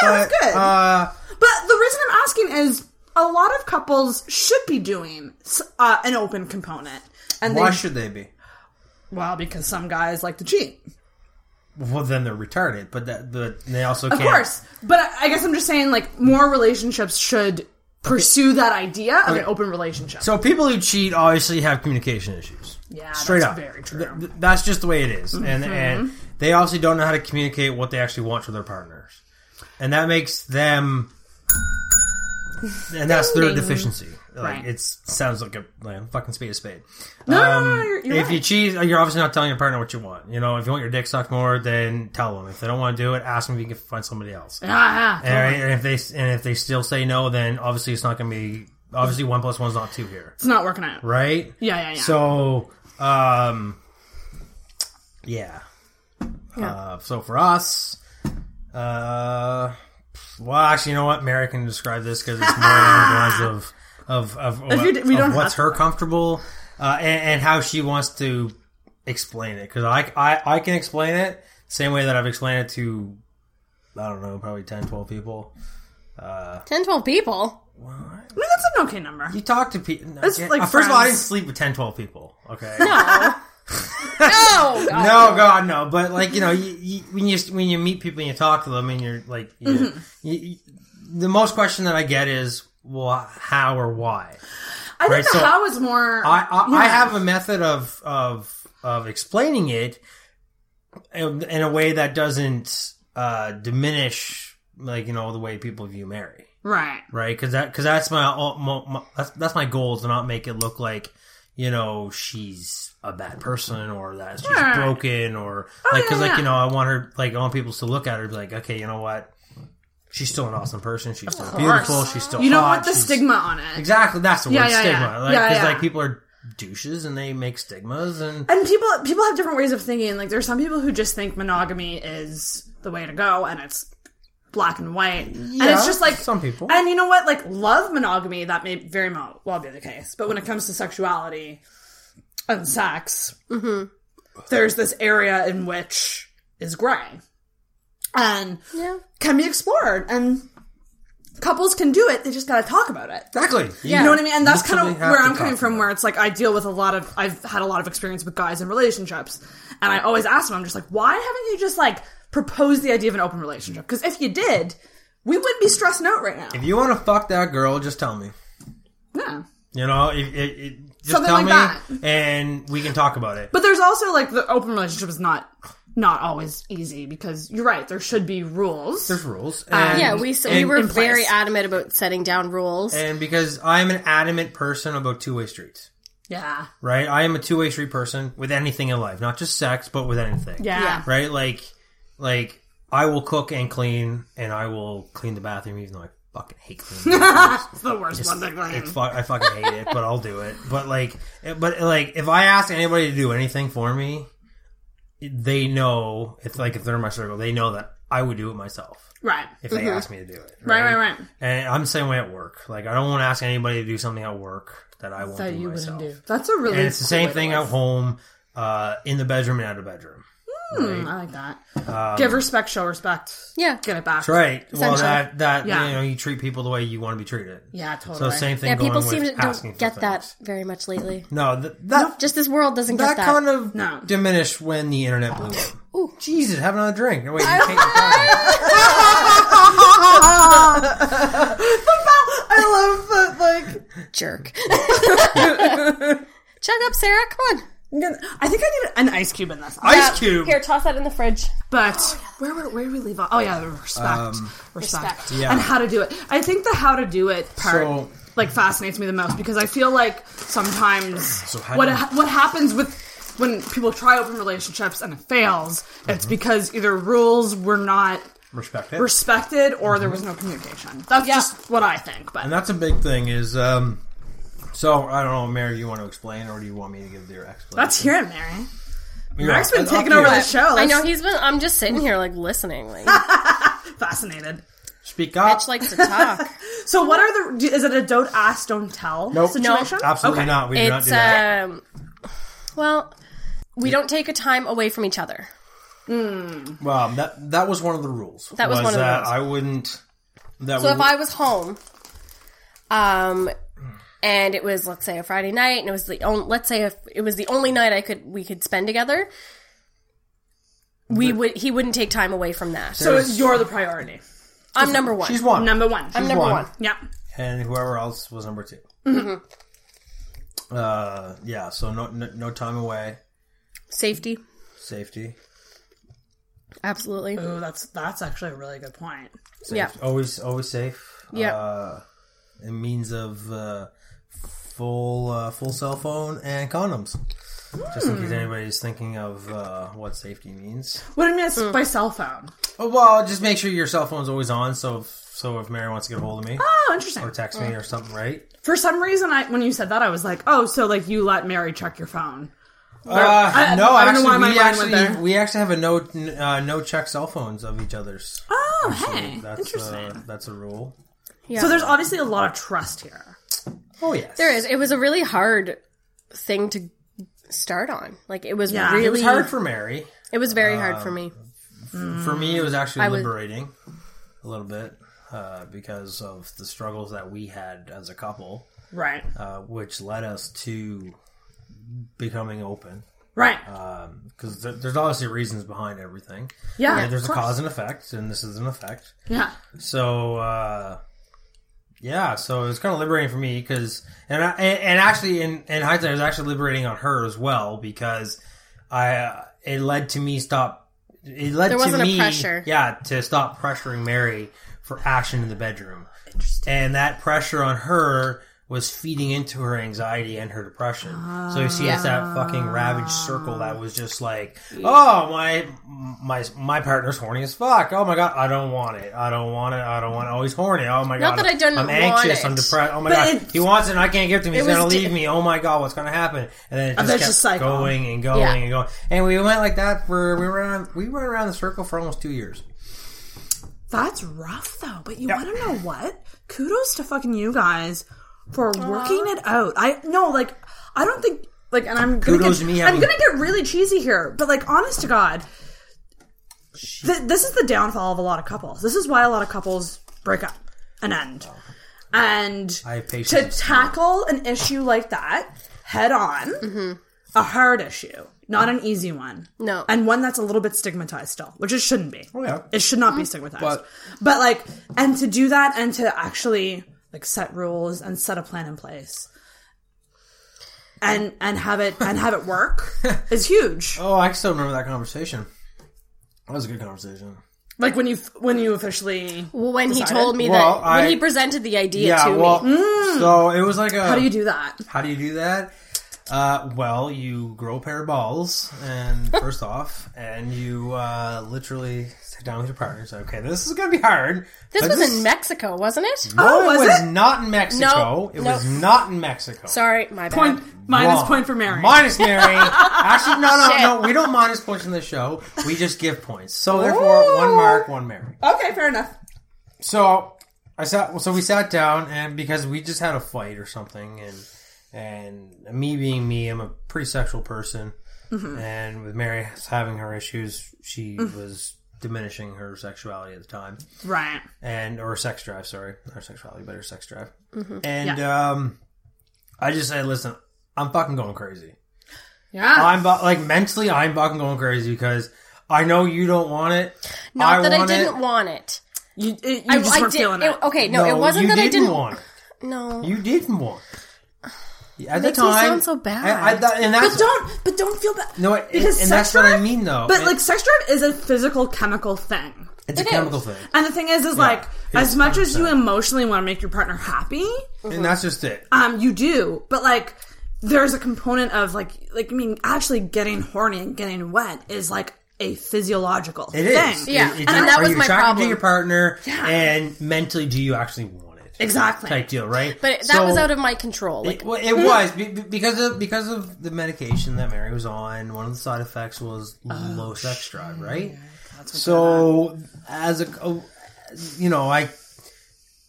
yeah, that's good. Uh, but the reason I'm asking is a lot of couples should be doing uh, an open component, and why they should they be? well because some guys like to cheat. Well, then they're retarded, but that but they also Of can't. Of course, but I I guess I'm just saying like more relationships should pursue that idea of an open relationship. So people who cheat obviously have communication issues. yeah, Straight that's up, very true. Th- th- that's just the way it is. and Mm-hmm. and they obviously don't know how to communicate what they actually want from their partners, and that makes them, and that's their deficiency. Like Right. it sounds like a like fucking spade a spade. no, Um, no, no, you're, you're if right. you cheat, you're obviously not telling your partner what you want. You know, if you want your dick sucked more, then tell them. If they don't want to do it, ask them if you can find somebody else. yeah, yeah, And, right, and if they and if they still say no, then obviously it's not going to be obviously one plus one's not two here, it's not working out. right? Yeah, yeah, yeah. So, um, yeah. Uh, so for us, uh, well, actually, you know what? Mary can describe this because it's more along the lines of of of, If you we of don't what's have her comfortable uh, and, and how she wants to explain it. Because I, I I can explain it same way that I've explained it to I don't know probably 10, 12 people. 10, 12 people. I mean, that's an okay number. You talk to people. It's like first of all, I didn't sleep with 10, 12 people. Okay. No. no, God. No, God, no. But like you know, you, you, when you when you meet people and you talk to them, and you're like, you, Mm-hmm. you, you- the most question that I get is, well, how or why? I think the so how is more. I I, I have a method of of of explaining it in, in a way that doesn't uh, diminish, like you know, the way people view Mary. right. right? Because that because that's my, my, my that's, that's my goal is to not make it look like you know she's a bad person or that she's Right. broken or like because yeah, like yeah. you know I want her like I want people to look at her and be like okay you know what she's still an awesome person she's still beautiful she's still You don't hot, want the she's- stigma on it. exactly that's the Yeah, word yeah, stigma yeah. like Yeah, yeah. like people are douches and they make stigmas and And people people have different ways of thinking. Like there's some people who just think monogamy is the way to go, and it's black and white, and Yeah, it's just like some people. And you know what? Like love monogamy, that may very mo- well be the case. But when it comes to sexuality and sex, mm-hmm. there's this area in which is gray and Yeah. can be explored, and couples can do it. They just got to talk about it. exactly Yeah. You know what I mean? And that's kind of where I'm coming from, about where it's like I deal with a lot of, I've had a lot of experience with guys in relationships. And I always ask them, I'm just like, why haven't you just like proposed the idea of an open relationship? Because if you did, we wouldn't be stressing out right now. if you want to fuck that girl just tell me Yeah. you know it, it, it, just Something tell like me that. and we can talk about it But there's also like the open relationship is not, not always easy because you're right, there should be rules. there's rules Uh, and, Yeah, we, so we were in place. very adamant about setting down rules. And because I'm an adamant person about two way streets, yeah. right? I am a two way street person with anything in life, not just sex, but with anything. Yeah. Yeah. Right? Like, like I will cook and clean, and I will clean the bathroom, even though I fucking hate cleaning. bathrooms. It's the worst one to clean. it's fu- I fucking hate it, but I'll do it. But like, but like, if I ask anybody to do anything for me, they know it's like if they're in my circle, they know that I would do it myself Right. if they ask me to do it. Right, right, right. And I'm the same way at work. Like I don't want to ask anybody to do something at work that I won't That do you myself. wouldn't do. That's a really And it's the cool same thing at home, uh, in the bedroom and out of bedroom. Hmm, I like that. Give respect, show respect. Yeah. Get it back. That's right. Well, that that Yeah. you know you treat people the way you want to be treated. Yeah, totally. So totally. same thing. Yeah, going people with seem to don't for get that very much lately. No, th- that Just this world doesn't that get that. kind of No. diminished when the internet blew up. Ooh, Jesus, have another drink. Wait, you can't. you can't. I love that. Like, Jerk. Chug up, Sarah. Come on. I'm gonna- I think I need an ice cube in this. Ice cube. Here, toss that in the fridge. But where were- where did we leave off? Oh yeah, respect, Um, respect, Respect. Yeah. and how to do it. I think the how to do it part So- like fascinates me the most because I feel like sometimes how what do you- what happens with when people try open relationships and it fails, Mm-hmm. it's because either rules were not Respect it. respected or there was no communication. That's Yeah. just what I think. But and that's a big thing. Is um. So I don't know, Mary. You want to explain, or do you want me to give your explanation? let's hear it, Mary. Yeah, Mark's been taking over you. the show. I Let's- know he's been. I'm just sitting here like listening. Like, fascinated. Speak up. bitch likes to talk. So, what are the? Is it a don't ask, don't tell Nope. situation? Absolutely Okay. not. We do not it's do that. um. Well, we don't take a time away from each other. Well, that that was one of the rules. That was one of the that rules. I wouldn't. That So we, if I was home, um, and it was let's say a Friday night, and it was the only let's say if it was the only night I could we could spend together, we would he wouldn't take time away from that. So you're the priority. I'm number one. she's one, Number one. I'm number one. one. yeah. and whoever else was number 2 Mm-hmm. Uh, yeah. So no, no no time away, Safety, safety. absolutely. Ooh, that's that's actually a really good point. Safe. Yeah. Always, always safe. Yeah. Uh, in means of uh, full, uh, full cell phone and condoms. Just in Hmm. case anybody's thinking of uh, what safety means. What do you mean Mm. by cell phone? Oh, well, just make sure your cell phone's always on. So, if, so if Mary wants to get a hold of me Oh, interesting. or text me or something, right? For some reason, I when you said that, I was like, oh, so like you let Mary check your phone. Uh, I- no, I don't know actually, why my we mind went actually there. we actually have a no uh, no check cell phones of each other's. Oh, hey, That's interesting. uh, that's a rule. Yeah. so there's obviously a lot of trust here. Oh yes, there is. It was a really hard thing to start on. Like it was Yeah. really It was hard for Mary. It was very hard for me. For me, it was actually I was- liberating a little bit uh, because of the struggles that we had as a couple, Right. uh, which led us to becoming open. Right. Because there, there's obviously reasons behind everything. yeah. Yeah, there's of a cause and effect, and this is an effect. Yeah. So, uh, yeah, so it was kind of liberating for me because, and, I, and actually, in, in hindsight, it was actually liberating on her as well because I uh, it led to me stop. It led There to wasn't a me, pressure. yeah, to stop pressuring Mary for action in the bedroom, and that pressure on her was feeding into her anxiety and her depression. so you see, it's that fucking ah. ravaged circle that was just like, oh my my my partner's horny as fuck. Oh my god, I don't want it. I don't want it. I don't want it. Oh, he's horny. Oh my god, Not that I don't. I'm want anxious. it. I'm depressed. Oh my But god, he wants it. and I can't give it to him. He's gonna leave di- me. Oh my god, what's gonna happen? And then it just kept just going and going Yeah. and going. And we went like that for we were around we went around the circle for almost two years. That's rough though. But you want to know what? Kudos to fucking you guys for working it out. I no, like I don't think like, and I'm gonna Kudos get, to me I'm having- gonna get really cheesy here, but like, honest to God, th- this is the downfall of a lot of couples. This is why a lot of couples break up and end. Oh. And I have to patience. tackle an issue like that head on, mm-hmm. a hard issue, not an easy one. No. And one that's a little bit stigmatized still, which it shouldn't be. Oh, yeah. It should not be mm-hmm. stigmatized. But- But, like, and to do that and to actually like set rules and set a plan in place. And and have it and have it work is huge. Oh, I still remember that conversation. That was a good conversation. Like when you when you officially Well, when he told me Well, that I- when he presented the idea Yeah, to well, me, so it was like a. how do you do that? How do you do that? Uh, well, you grow a pair of balls, and first off, and you uh, literally sit down with your partners. "Okay, this is going to be hard." this but was in Mexico, wasn't it? No, Oh, it was was it? not in Mexico. No, it no. was not in Mexico. Sorry, my bad. Point minus Wrong. point for Mary. Minus Mary. Actually, no, no, no. We don't minus points in this show. We just give points. So therefore, one mark, one Mary. okay, fair enough. So I sat. So we sat down, and because we just had a fight or something, and and me being me, I'm a pretty sexual person, mm-hmm. and with Mary having her issues, she mm. was diminishing her sexuality at the time, Right. and or sex drive. Sorry, not her sexuality, but her sex drive. And um, I just said, listen, I'm fucking going crazy. Yeah. I'm like mentally, I'm fucking going crazy because. I know you don't want it. Not that I want it. didn't want it. you you I, just I weren't did. feeling it- it. Okay, no, it wasn't that I didn't didn't want it. No, You didn't want. it. At Makes the me time, sound so bad. I, I, that, and that's But don't but don't feel bad. no, it, because and sex that's what I mean, though. But It- like sex drive is a physical chemical thing. it's a it chemical thing, And the thing is, is like as much as you emotionally want to make your partner happy, and that's just it. um, you do. But like, there's a component of like, like I mean, actually getting horny and getting wet is like a physiological It thing. is. Yeah, It- it's- and that are was you my attracted problem. to your partner, yeah. and mentally, do you actually want it? Exactly. Type deal, right? but that So- was out of my control. Like, It, well, it hmm. was be- be- because of because of the medication that Mary was on. One of the side effects was Oh, low sex drive, right? So, as a you know, I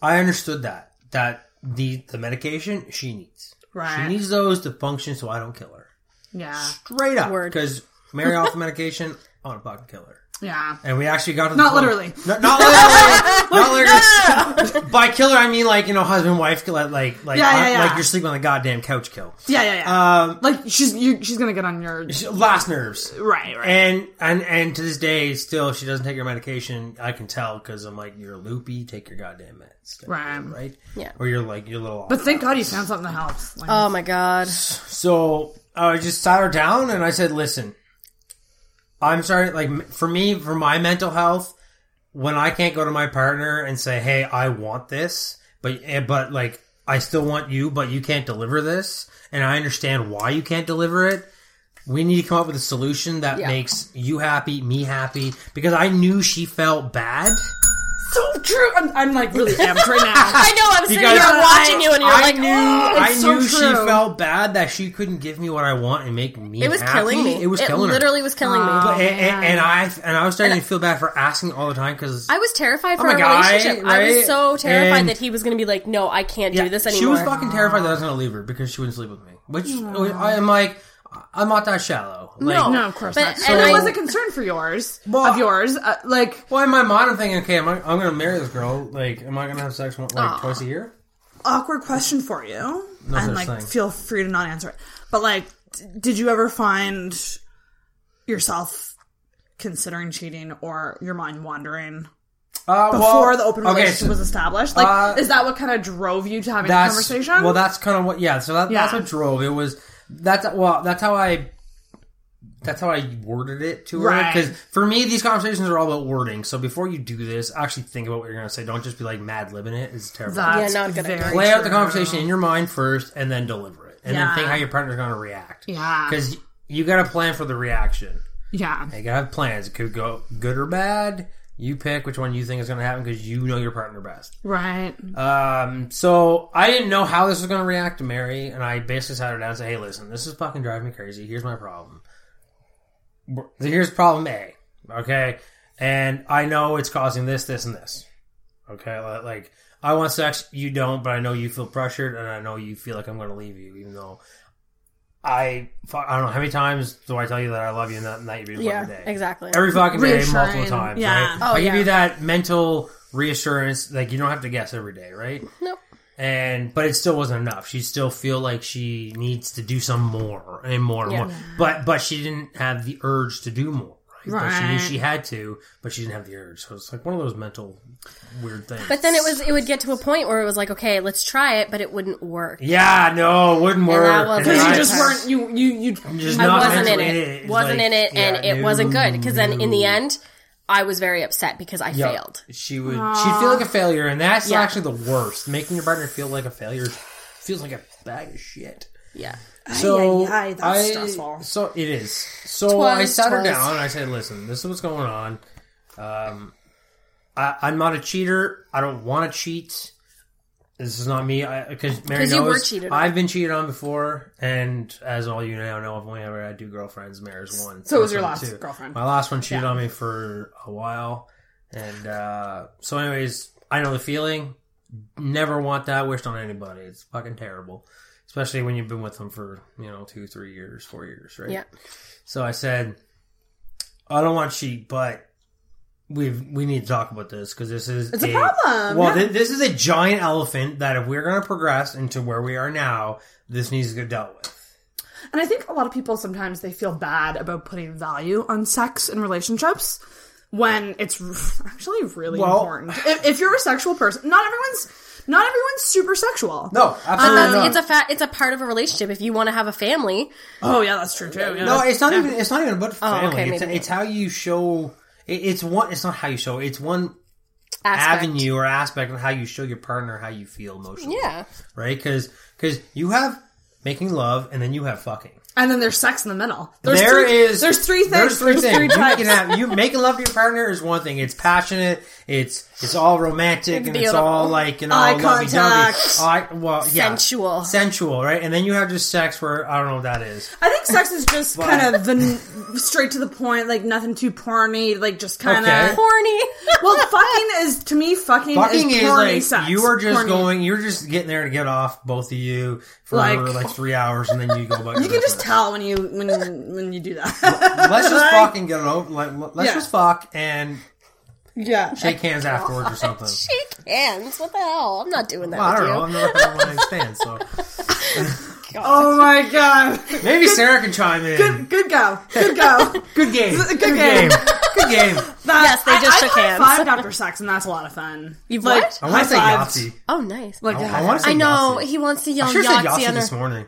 I understood that that the the medication she needs, Right. she needs those to function, so I don't kill her. Yeah. Straight up. Because Mary off the medication, on a fucking killer. Yeah. And we actually got to the Not point- literally. No, not literally. not literally. By killer, I mean like you know, husband wife, like like like, Yeah, yeah, yeah. like you're sleeping on the goddamn couch. Kill. Yeah, yeah, yeah. Um, like she's you, she's gonna get on your last nerves. right, right. And and and to this day, still, she doesn't take her medication. I can tell because I'm like, you're loopy. Take your goddamn meds. Right. Right. Yeah. Or you're like you're a little. Off. but thank God you found something that helps. Like, Oh my god. So I just sat her down and I said, "Listen, I'm sorry. Like for me, for my mental health, when I can't go to my partner and say, "Hey, I want this," but eh, but like I still want you, but you can't deliver this, and I understand why you can't deliver it. We need to come up with a solution that Yeah. makes you happy, me happy, because I knew she felt bad. So true. I'm, I'm like really amped right now. I know. I'm sitting here watching you, and you're I like, knew, "Oh." I it's so knew she felt bad that she couldn't give me what I want and make me. It was happy. killing me. It was killing her. literally was killing me. Oh. and, and, and I and I was starting to feel bad for asking all the time because I was terrified for I'm our a guy, relationship. I was so terrified And- that he was going to be like, "No, I can't do this anymore. she was fucking terrified that I was going to leave her because she wouldn't sleep with me. Which I am like, I'm not that shallow. Like, No. no, of course But- not. and So it I- was a concern for yours Well, of yours. Uh, like Well, in my mind, I'm thinking, okay, am I, I'm going to marry this girl. Like, am I going to have sex one- like twice a year? awkward question for you, No and such like thing. feel free to not answer it. But like, d- did you ever find yourself considering cheating or your mind wandering Uh, before well, the open okay, relationship so was established? Like, uh, is that what kind of drove you to having the that's conversation? well, that's kind of what. Yeah, so that, that's what drove it was. That's well, that's how I. That's how I worded it to her. Right. Because for me, these conversations are all about wording. So before you do this, actually think about what you're going to say. Don't just be like mad libbing it. It's terrible. That's Yeah, not a good very idea. play out the conversation in your mind first and then deliver it and Yeah. then think how your partner's going to react Yeah. because you got to plan for the reaction Yeah. you got to have plans it could go good or bad you pick which one you think is going to happen because you know your partner best. Right. um, so i didn't know how this was going to react to mary and i basically sat her down and said hey listen this is fucking driving me crazy. Here's my problem. Here's problem a okay? And i know it's causing this this and this Okay, like I want sex, you don't, but I know you feel pressured, and I know you feel like I'm going to leave you, even though I I don't know how many times do I tell you that I love you and that, and that you be yeah, every day, exactly. every fucking day, multiple times, yeah. right? Oh, I give yeah. you that mental reassurance, like you don't have to guess every day, right? nope. and but it still wasn't enough. She still feel like she needs to do some more and more and Yeah. more. But but she didn't have the urge to do more. Right? But she knew she had to, but she didn't have the urge. So it's like one of those mental weird things. But then it was it would get to a point where it was like, okay, let's try it, but it wouldn't work. yeah, no, it wouldn't work. that wasn't And Because you just weren't you you you. just I wasn't in mentally it. Wasn't like, in it, and yeah, it wasn't good. Because then in the end, I was very upset because I Yeah. failed. She would. She'd feel like a failure, and that's Yeah. actually the worst. Making your partner feel like a failure feels like a bag of shit. Yeah. So Ay, ay, ay, that's I, stressful. So it is. So I Twas, sat her down and I said, "Listen, this is what's going on. Um, I, I'm not a cheater. I don't want to cheat. This is not me. Because Mary 'Cause you knows were cheated. I've been cheated on before, and as all you now know, I've only ever had two girlfriends. Mary's one. So it was your last too. girlfriend. My last one cheated Yeah. on me for a while, and uh, so, anyways, I know the feeling. Never want that wished on anybody. It's fucking terrible, especially when you've been with them for you know two, three years, four years, right? Yeah. So I said, I don't want cheat, but we we need to talk about this because this is It's a problem, Well, thi- this is a giant elephant that if we're going to progress into where we are now, this needs to get dealt with. And I think a lot of people sometimes they feel bad about putting value on sex in relationships when it's r- actually really Well- important. If, if you're a sexual person, not everyone's not everyone's super sexual. No, um, absolutely that's, not. it's a fa- it's a part of a relationship. If you want to have a family, Oh yeah, that's true too. Yeah. no, it's not even. It's not even about family. Oh, okay, it's, it's how you show. It, it's one. It's not how you show. It's one aspect. avenue or aspect of how you show your partner how you feel emotionally. Yeah. right? Because Because you have making love and then you have fucking. And then there's sex in the middle. There's There three, is- there's three things. There's three things. you types. can have you making love to your partner is one thing. It's passionate. It's it's all romantic It's and it's all like you know Eye lovey-dovey. contact. I, well, yeah, Sensual. sensual, right? And then you have just sex where I don't know what that is. I think sex is just kind of the straight to the point, like nothing too porny, like just kind of. Okay. Horny. Well, fucking is to me, fucking, Fucking is is porny like sex. you are just Porny. going. You're just getting there to get off both of you for Like, like, three hours, and then you go about. You can just tell when you when when you do that. Let's just fuck and get it over. Like, let's Yeah. just fuck and yeah. shake hands afterwards or something. Shake hands. What the hell? I'm not doing that Well, I don't you. know. I've never had a one night stand, so Oh my god. maybe Sarah can chime in. Good, good go. Good go. Good game. Good Good game. game. Good game. That- Yes, they just I, shook I've hands. Five after sex, and that's a lot of fun. You've Like, what? I want to say High-fived. Yahtzee. Oh, nice. Like, I, I want to say I know Yahtzee. he wants to I yell should have said Yahtzee Yahtzee on this morning.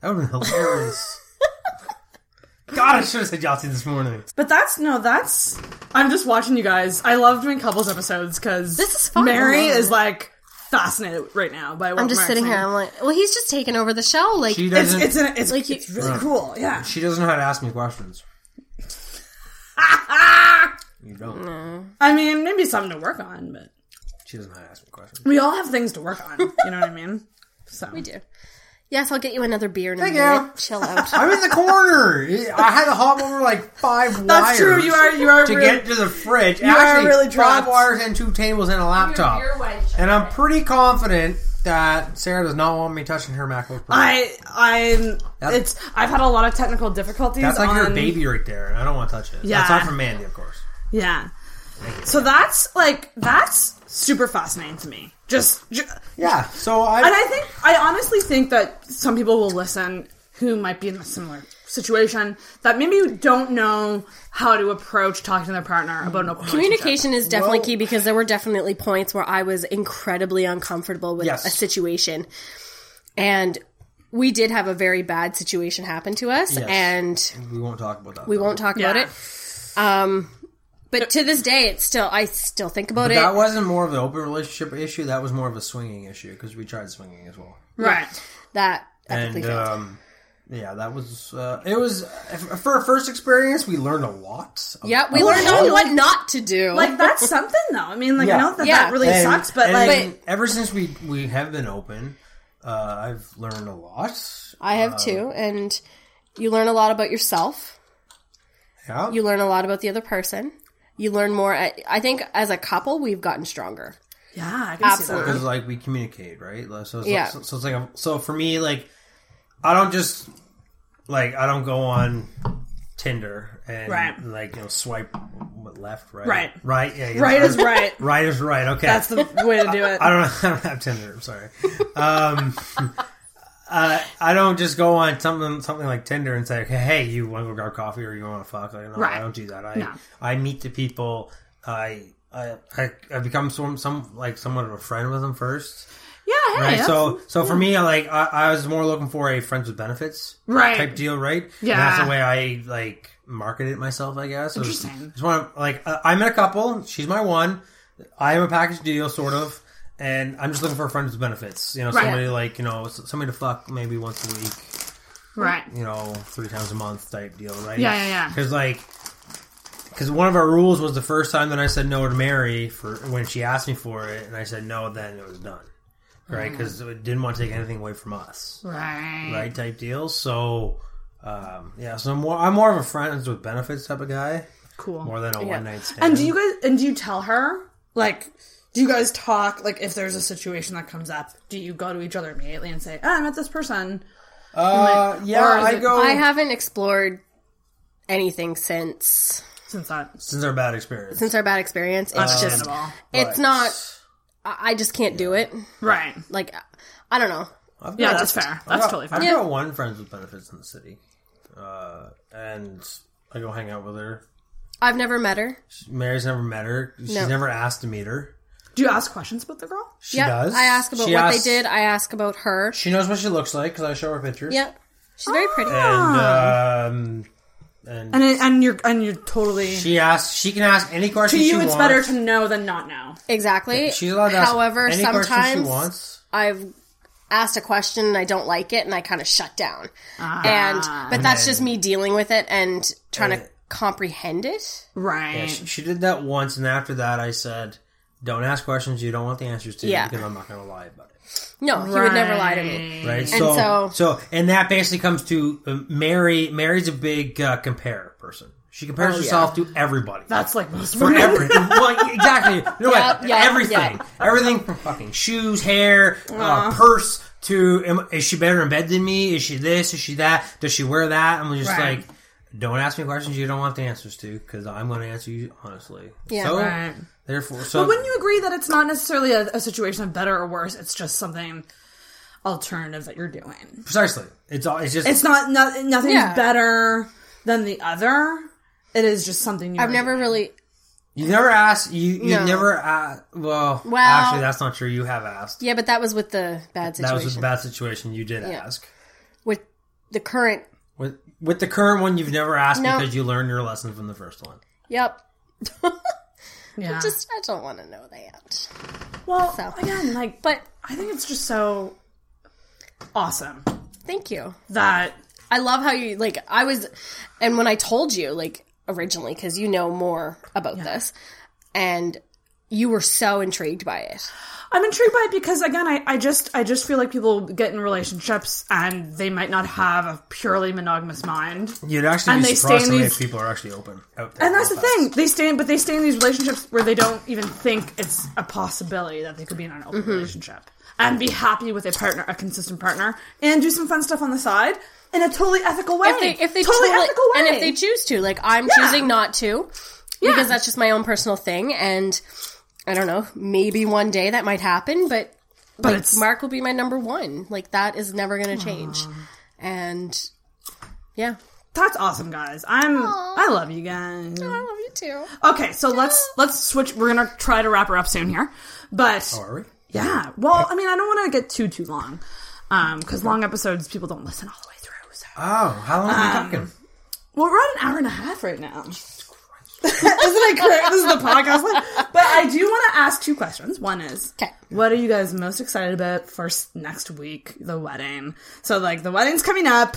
That would have been hilarious. God, I should have said Yahtzee this morning. But that's no, that's. I'm just watching you guys. I love doing couples episodes because This is fun. Mary is like fascinated right now by what I'm just Mark's sitting here. I'm like, well, he's just taking over the show. Like, She It's doesn't. it's an, it's Like it's really cool. Yeah. she doesn't know how to ask me questions. you don't. I mean, maybe something to work on, but She doesn't know how to ask me questions. we all have things to work on. You know what I mean? So we do. Yes, I'll get you another beer in a Thank minute. you. Chill out. I'm in the corner. I had to hop over like five that's wires. true. You are you are to really, get to the fridge. are Actually, really five trapped. wires and two tables and a laptop. And I'm pretty confident that Sarah does not want me touching her MacBook Pro. I I'm That- it's I've had a lot of technical difficulties. That's like on, her baby right there, and I don't want to touch it. Yeah. That's not from Mandy, of course. Yeah. So that's like that's super fascinating to me. Just, ju- Yeah. So I. and I think I honestly think that some people will listen who might be in a similar situation that maybe don't know how to approach talking to their partner about an open. Communication is definitely Well- key because there were definitely points where I was incredibly uncomfortable with Yes. a situation. And we did have a very bad situation happen to us Yes. and we won't talk about that. we won't talk about it. Um but to this day it's still I still think about But it. that wasn't more of an open relationship issue. That was more of a swinging issue because we tried swinging as well. Right. that And um, yeah, that was. Uh, it was for our first experience. We learned a lot. yeah, we learned hey, what like- not to do. Like that's something though. I mean, like Yeah. I know that Yeah. that really And- sucks, but and like ever since we we have been open, uh, I've learned a lot. I have too, and you learn a lot about yourself. Yeah, You learn a lot about the other person. You learn more. I I think as a couple, we've gotten stronger. yeah, I can Absolutely. because like we communicate, right? So it's, Yeah. so, so it's like a, so for me, like I don't just like I don't go on Tinder and Right. like you know swipe left, right, Right. right, yeah, yeah, Right is right. right is right. Okay, That's the way to do it. I don't. I don't have Tinder. I'm sorry. Um, uh, I don't just go on something something like Tinder and say, "Hey, you want to go grab coffee or you want to fuck?" Like, no, Right. I don't do that. I No. I meet the people. I I I, I become some some like somewhat of a friend with them first. Yeah, hey, Right. So so for me, I like I, I was more looking for a friends with benefits Right. type deal, right? And Yeah. that's the way I like marketed myself, I guess. So Interesting. Just want to like uh, I'm in a couple. She's my one. I am a package deal, sort of. And I'm just looking for friends with benefits. You know, Right. somebody like you know somebody to fuck maybe once a week. right. You know, three times a month type deal, right? Yeah, yeah, yeah. Because like. Because one of our rules was the first time that I said no to Mary for when she asked me for it, and I said no, then it was done, right? Because we didn't want to take anything away from us Right. right type deals. So um, yeah, so I'm more I'm more of a friends with benefits type of guy Cool. more than a Yeah. one night stand. And do you guys and do you tell her like do you guys talk like if there's a situation that comes up? Do you go to each other immediately and say, oh, "I met this person"? Uh, yeah, I it- go I haven't explored anything since Since that since our bad experience. since our bad experience. It's just it's But not. I I just can't do it. right? Like I don't know. I've Yeah, got- that's fair. I've That's got- totally fair I've fair. got one friends with benefits in the city, uh, and I go hang out with her. I've never met her. Mary's never met her. She's No. never asked to meet her. Do you ask questions about the girl? She yeah, does. I ask about She what asks- they did. I ask about her. She knows what she looks like because I show her pictures. Yep. she's very pretty. Ah. And um, and, And it, and you're and you're totally she asks. She can ask any to question you. she It's wants. better to know than not know. Exactly. She's allowed to ask However, any question sometimes she wants. I've asked a question and I don't like it and I kind of shut down. and but that's just me dealing with it and trying to comprehend it. Right. Yeah, she, she did that once, and after that, I said, "Don't ask questions you don't want the answers to, Yeah. because I'm not going to lie about it." No, he would never lie to me. Right? And so- so, and that basically comes to uh, Mary. Mary's a big uh, compare person. She compares Oh, herself to everybody. That's like most for women. every, well, exactly. You know what? Yep, yep, everything, yep. everything from fucking shoes, hair, uh, purse, to am, is she better in bed than me? Is she this? Is she that? Does she wear that? I'm just Right. like, don't ask me questions you don't want the answers to because I'm going to answer you honestly. Yeah. so, Right. Therefore, so But wouldn't you agree that it's not necessarily a, a situation of better or worse? It's just something alternative that you're doing. precisely, it's all. It's just It's not, not nothing's Yeah. better than the other. It is just something you're I've never doing. really. you never asked. You you No. never. Uh, well, Well- actually, that's not true. You have asked. Yeah, but that was with the bad situation. That was with the bad situation. You did Yeah. ask. with the current. With with the current one, you've never asked No. because you learned your lesson from the first one. Yep. Yeah. Just I don't want to know that. well, so. again, like, But I think it's just so awesome thank you. that I love how you like. I was, and when I told you like originally, because you know more about this, and you were so intrigued by it. I'm intrigued by it because again, I, I just I just feel like people get in relationships and they might not have a purely monogamous mind. You'd actually And be they surprised stay how in many these- people are actually open out there. And that's the about that. thing. They stay in, but they stay in these relationships where they don't even think it's a possibility that they could be in an open Mm-hmm. relationship and be happy with a partner, a consistent partner, and do some fun stuff on the side in a totally ethical way. If they, if they totally, totally- ethical way, and if they choose to, like I'm choosing not to, because that's just my own personal thing, and I don't know, maybe one day that might happen, but. But like, it's- Mark will be my number one. Like that is never going to change, and yeah, that's awesome, guys. I'm I love you guys. I love you too. Okay, so let's let's switch. We're gonna try to wrap her up soon here, but Oh, Are we? yeah. Well, I mean, I don't want to get too too long, um, because long episodes people don't listen all the way through. So. Oh, how long are we Um, talking? Well, we're at an hour and a half right now. Isn't it correct? This is the podcast. Like, but I do want to ask two questions. One is, 'Kay. what are you guys most excited about for next week, the wedding? So, like, the wedding's coming up.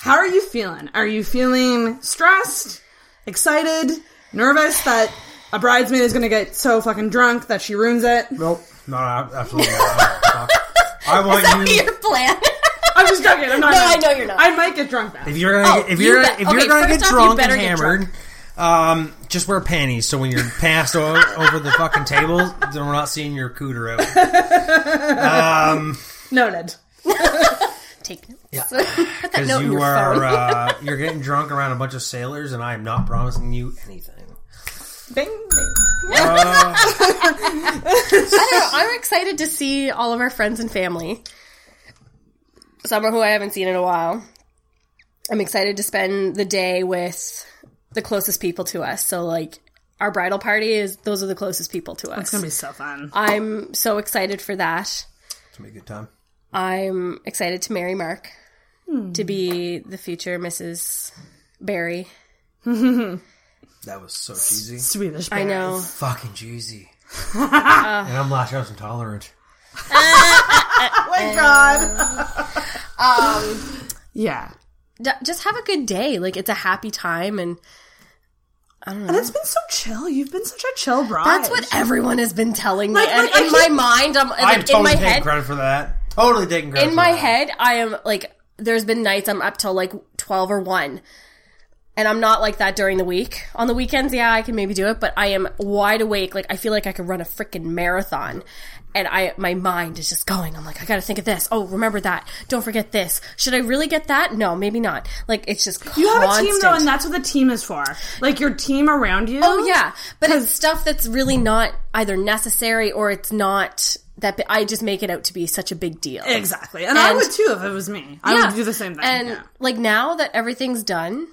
How are you feeling? Are you feeling stressed, excited, nervous that a bridesmaid is going to get so fucking drunk that she ruins it? Nope, not absolutely. not. I want that you. Your plan. I'm just joking. I'm not. No, I know you're not. I might get drunk now. If you're gonna, Oh, get, if you you're, bet- if okay, you're gonna get off, you drunk and get hammered, drunk. Um, just wear panties. So when you're passed o- over the fucking table, then we're not seeing your cooter out. Noted. Take notes. Yeah. Because note in you your are, phone. uh, you're getting drunk around a bunch of sailors, and I am not promising you anything. Bing, bing. I don't know. I'm excited to see all of our friends and family. Some of who I haven't seen in a while. I'm excited to spend the day with the closest people to us. So like our bridal party is those are the closest people to us. It's gonna be so fun. I'm so excited for that. It's gonna be a good time. I'm excited to marry Mark to be the future Mrs. Barry. That was so cheesy. Swedish. I know. Fucking cheesy. and I'm lactose intolerant. Oh my god. Um, Yeah. D- just have a good day. Like it's a happy time and And it's been so chill. You've been such a chill bride. That's what everyone has been telling me. Like- and like, in my mind, I'm I like, totally in my take head. credit for that. Totally taking credit. In for my that. head, I am like. There's been nights I'm up till like twelve or one, and I'm not like that during the week. On the weekends, yeah, I can maybe do it, but I am wide awake. Like I feel like I could run a freaking marathon. And I, my mind is just going. I'm like, I gotta think of this. Oh, remember that. Don't forget this. Should I really get that? No, maybe not. Like, it's just You have constant. a team though, and that's what the team is for. Like your team around you. Oh yeah, but it's stuff that's really not either necessary or it's not that. I just make it out to be such a big deal. exactly. And, I would too if it was me. I Yeah. would do the same thing. And yeah. like now that everything's done,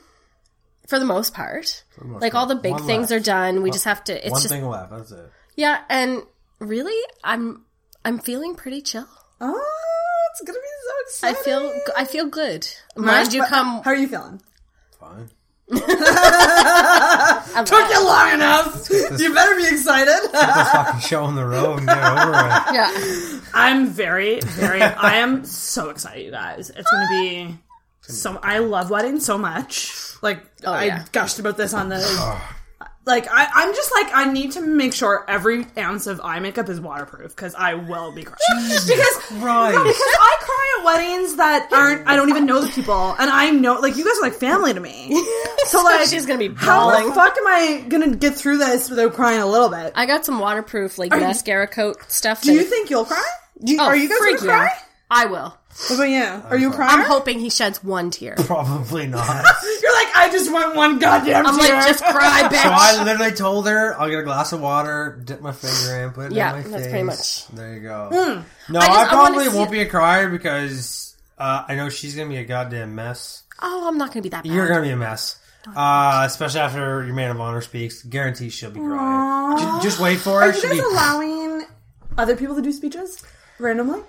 for the most part, like all the big One things left. are done. We just have to. It's One just thing left. That's it. yeah, and really, I'm I'm feeling pretty chill. oh, it's gonna be so exciting. I feel I feel good. Mind you, come How are you feeling? Fine. Took you long enough. you better be excited. This fucking show on the road and get over it. yeah. I'm very, very. I am so excited, you guys. It's gonna be so. I love weddings so much. Like oh, I yeah. gushed about this on the. Like I, I'm just like I need to make sure every ounce of eye makeup is waterproof because I will be crying. because Christ. no, because I cry at weddings that aren't. I don't even know the people, and I know like you guys are like family to me. So like she's gonna be How the fuck am I gonna get through this without crying a little bit? I got some waterproof like you- mascara coat stuff. Do you think you'll cry? Do you, Oh, are you guys gonna cry? I will. What about you? Are you a crier? I'm hoping he sheds one tear. Probably not. You're like, I just want one goddamn I'm tear. like, just cry, bitch. So I literally told her, I'll get a glass of water, dip my finger in, put it Yeah, on my that's face. pretty much- There you go. No, I. I just- I wanna probably see- won't be a crier because uh, I know she's gonna be a goddamn mess. oh, I'm not gonna be that bad. You're gonna be a mess. Uh, especially after your man of honor speaks. Guarantee she'll be crying. Ju- Just, wait for Are her. you She'll guys be. allowing other people to do speeches randomly?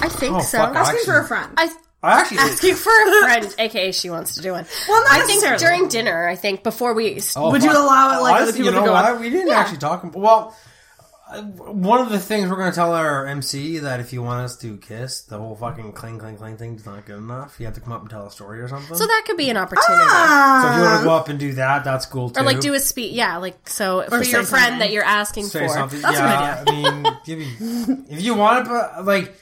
I think Oh, so. fuck, I- Asking for a friend. I I actually. asking for a friend, aka she wants to do one. Well, not I think necessarily. during dinner. I think before we. Oh, Would you allow it, like, other Honestly, people you to know go what? We didn't Yeah. actually talk. Well, uh, one of the things we're going to tell our MC that if you want us to kiss, the whole fucking cling cling cling thing is not good enough. You have to come up and tell a story or something. So that could be an opportunity. Ah. So if you want to go up and do that, that's cool too. Or like do a speech, yeah. Like so for say your friend something. that you're asking say for. something. That's a good yeah, I mean, give me, if you want to, but like,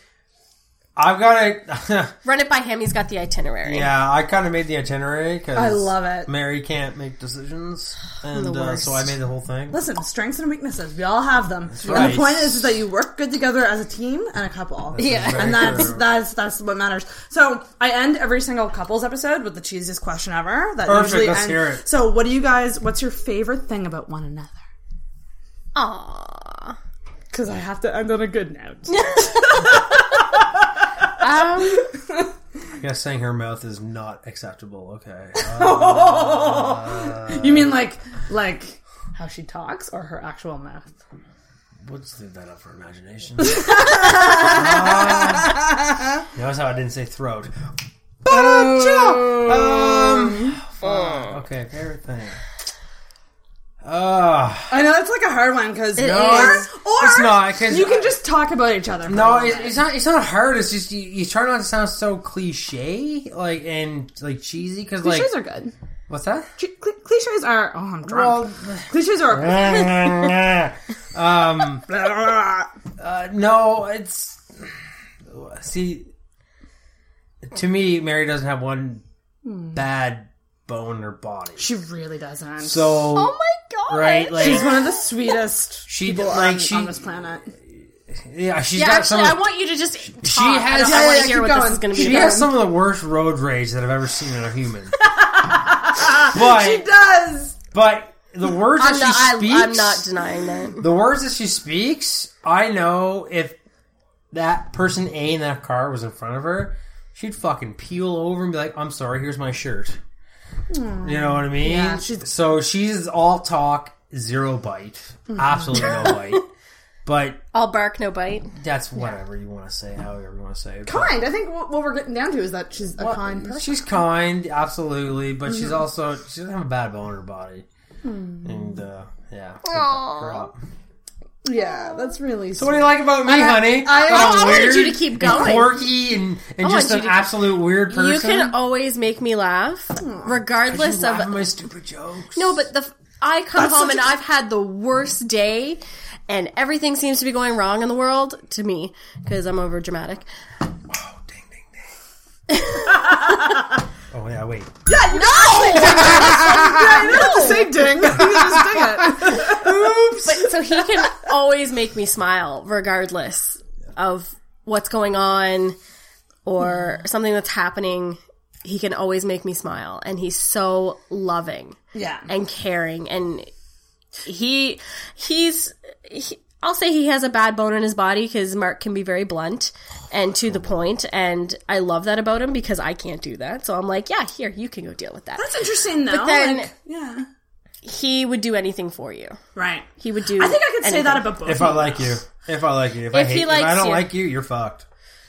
I've got to. Run it by him. He's got the itinerary. yeah, I kind of made the itinerary because I love it. Mary can't make decisions, and The uh, so I made the whole thing. Listen, strengths and weaknesses. We all have them. And right. the point is, is that you work good together as a team and a couple. Yeah. And that's true. that's that's what matters. So I end every single couples episode with the cheesiest question ever. That Perfect, usually let's end- hear it. So what do you guys? What's your favorite thing about one another? Aww. Because I have to end on a good note. Um, I guess saying her mouth is not acceptable. Okay. Uh, you mean like like how she talks or her actual mouth? we'll just leave that up for imagination. Uh, notice how I didn't say throat. Um, fuck. Okay, favorite thing. Uh, I know it's like a hard one because It or, is. or It's not, 'cause you can just talk about each other. for a no, little it, bit. it's not. It's not hard. It's just you, you try not to sound so cliche, like and like cheesy. Because like, cliches are good. what's that? Cli- cli- cliches are. Oh, I'm drunk. Well, cliches are. um, uh, no, it's see. To me, Mary doesn't have one bad bone in her body. she really doesn't. So oh my god. right, like She's one of the sweetest She- people like, on, she- on this planet. yeah, she's Yeah, got actually, some. I want you to just. Talk. She has- I, don't- Yeah, I yeah, want yeah, to hear keep what going. this is going to be. she about. has some of the worst road rage that I've ever seen in a human. but She does. but the words I'm that not, she I, speaks, I'm not denying that. the words that she speaks, I know if that person A in that car was in front of her, she'd fucking peel over and be like, "I'm sorry, here's my shirt." You know what I mean? Yeah, she's- so she's all talk, zero bite, absolutely no bite. But All bark, no bite. that's whatever you want to say, however you want to say. it. But- Kind. I think what, what we're getting down to is that she's a Well, kind person. She's kind, absolutely, but she's Mm-hmm. also she doesn't have a bad bone in her body, Hmm. and uh, yeah. Aw. Her up. Yeah, that's really. So what do you like about me, I- honey? I- I'm I wanted you to keep and going. quirky, and, and just an you to- absolute weird person. You can always make me laugh, regardless you of. laugh at my stupid jokes. No, but the I come That's home and a- I've had the worst day, and everything seems to be going wrong in the world to me because I'm over dramatic. oh, ding, ding, ding. oh yeah, wait. Yeah, you no. yeah, you don't have say ding. You just ding it. But so he can always make me smile, regardless of what's going on or something that's happening. He can always make me smile, and he's so loving. Yeah. and caring and he he's he, I'll say he has a bad bone in his body because Mark can be very blunt and to the point, and I love that about him because I can't do that. So I'm like, yeah, here you can go deal with that. That's interesting, though. But then- like, yeah. He would do anything for you. Right. He would do. I think I could say anything. that about both. If I like you, if I like you, if, I If hate, he if I don't you. like you, you're fucked.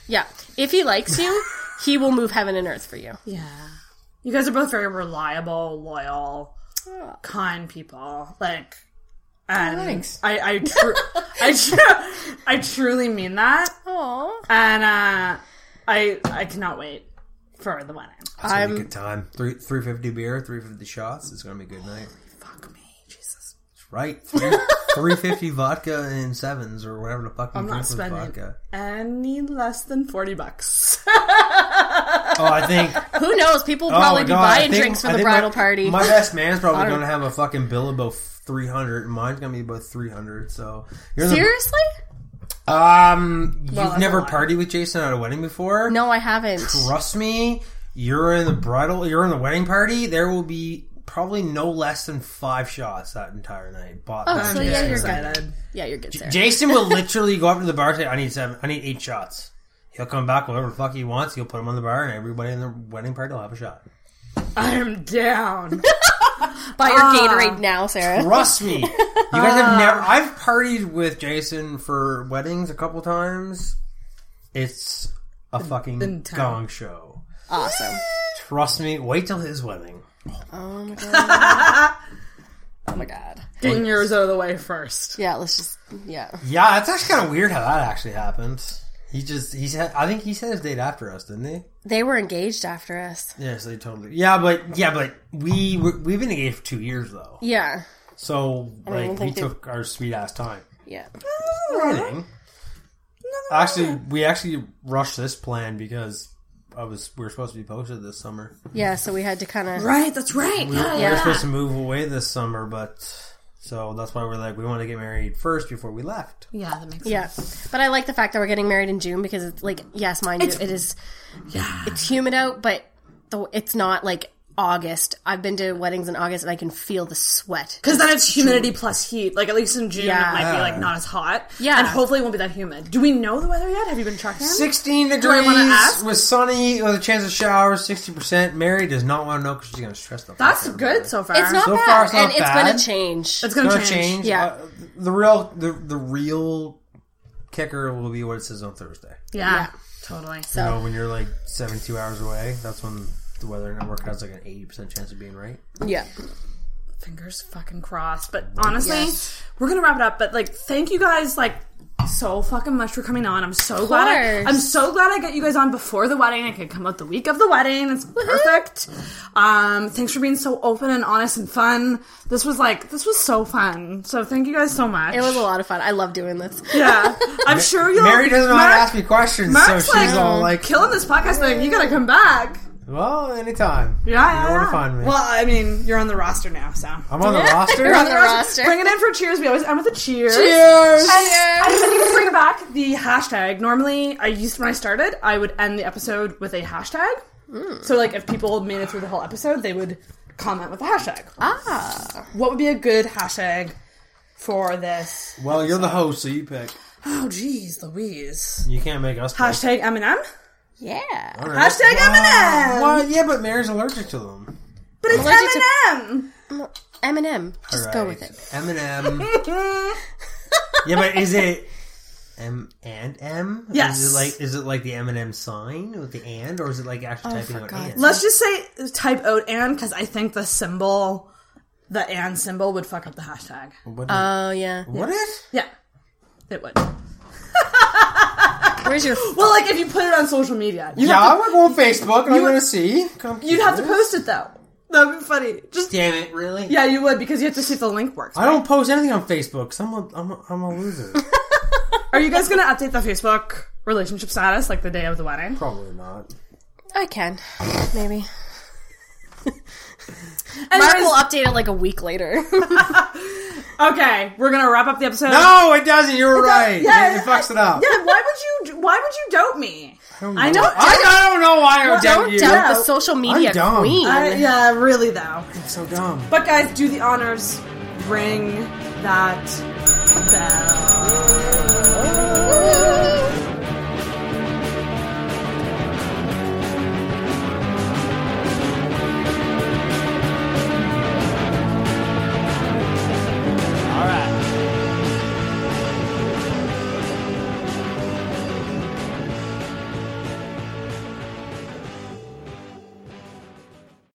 Yeah, if he likes you, he will move heaven and earth for you. Yeah. You guys are both very reliable, loyal, ah. kind people. Like, and oh, thanks. I I, I, I truly mean that. Aww. And uh, I I cannot wait for the wedding. It's gonna I'm... be a good time. Three three fifty beer, three fifty shots. It's gonna be a good night. Fuck me, Jesus. Right, three fifty vodka and sevens or whatever the fuck. I'm not spending vodka. any less than forty bucks. oh, I think. Who knows? People will oh, probably oh be God, buying think, drinks for I the bridal my, party. My best man's probably gonna have a fucking Bilbo 300 and mine's gonna be about 300 so seriously the, um you've well, never partied with jason at a wedding before no i haven't trust me you're in the bridal you're in the wedding party there will be probably no less than five shots that entire night. but oh, so yeah, you're good. Yeah, you're good. Jason will literally go up to the bar and say, "I need seven. I need eight shots." He'll come back whatever fuck he wants. He'll put them on the bar, and everybody in the wedding party will have a shot. I'm down. Buy your ah, Gatorade now, Sarah. Trust me, you guys have ah. never. I've partied with Jason for weddings a couple times. It's a fucking Intense. gong show. Awesome. Trust me. Wait till his wedding. Oh my god. oh my god. Getting yours out of the way first. Yeah, let's just yeah. Yeah, it's actually kind of weird how that actually happened. He just he said I think he said his date after us, didn't he? They were engaged after us. Yes, they totally. Yeah, but yeah, but we we- we've been engaged for two years though, Yeah. so like don't we think they- took our sweet ass time. Yeah. Wedding. Actually, we actually rushed this plan because I was we were supposed to be posted this summer. Yeah, so we had to kind of Right, that's right. We, we were supposed to move away this summer, but so that's why we're like we want to get married first before we left. Yeah, that makes sense. Yeah. But I like the fact that we're getting married in June because it's like yes, mind you, it is Yeah. it's humid out, but though it's not like August. I've been to weddings in August and I can feel the sweat. Because then it's humidity plus heat. Like at least in June, Yeah. it might be like not as hot. Yeah. and hopefully it won't be that humid. Do we know the weather yet? Have you been tracking? 16 I degrees wanna ask? with sunny with a chance of showers, 60%. Mary does not want to know because she's going to stress the fuck That's out. good so far. It's not So bad, far, it's not and it's going to change. It's It's gonna going to change. change. Yeah. Uh, the real the, the real kicker will be what it says on Thursday. Yeah, Yeah. totally. So You know, when you're like 72 hours away, that's when the weather network has like an 80% chance of being right. yeah, Fingers fucking crossed. But honestly, Yes. we're gonna wrap it up. But like, thank you guys like so fucking much for coming on. I'm so glad. I, I'm so glad I got you guys on before the wedding. I could come out the week of the wedding. It's perfect. Um, thanks for being so open and honest and fun. This was like this was so fun. So thank you guys so much. it was a lot of fun. I love doing this. Yeah, I'm sure you'll. Mary doesn't know how to ask me questions, Mark's so she's like, all like, killing this podcast thing. You gotta come back. Well, anytime. Yeah, You know where to find me. Well, I mean, you're on the roster now, so. I'm on the roster. You're on the roster. Bring it in for cheers. We always end with a cheers. Cheers! And I need to bring back the hashtag. Normally, I used when I started, I would end the episode with a hashtag. So, like, if people made it through the whole episode, they would comment with a hashtag. Ah, What would be a good hashtag for this? Well, you're the host, so you pick. Oh, jeez, Louise. You can't make us pick. Hashtag Eminem. Yeah. All right. Hashtag Eminem. Well, yeah, but Mary's allergic to them. But it's allergic to- Eminem. Eminem. Just All go with it. Eminem. yeah, but is it M and M? Yes. Is it like is it like the Eminem sign with the and, or is it like actually oh, typing for out God's and? Let's just say type out and because I think the symbol, the and symbol, would fuck up the hashtag. What? Oh yeah. what is? Yeah, it would. Where's your? Well, like if you put it on social media, you'd, Yeah, have, I'm gonna go on Facebook and I'm would- gonna see. Come you'd have to post it though. That'd be funny. Just Damn it! Really? yeah, you would because you have to see if the link works. I don't post anything on Facebook. Cause I'm a, I'm a, I'm a loser. Are you guys gonna update the Facebook relationship status like the day of the wedding? Probably not. I can maybe. Mark Anyways, will update it like a week later. okay, we're gonna wrap up the episode. No, it doesn't. You're right. yeah, it, it fucks it up. Yeah, why would you? Why would you doubt me? I know. I, I don't know why I would doubt Don't you. doubt the social media I'm dumb. queen. I, yeah, really though. It's so dumb. But guys, do the honors. Ring that bell.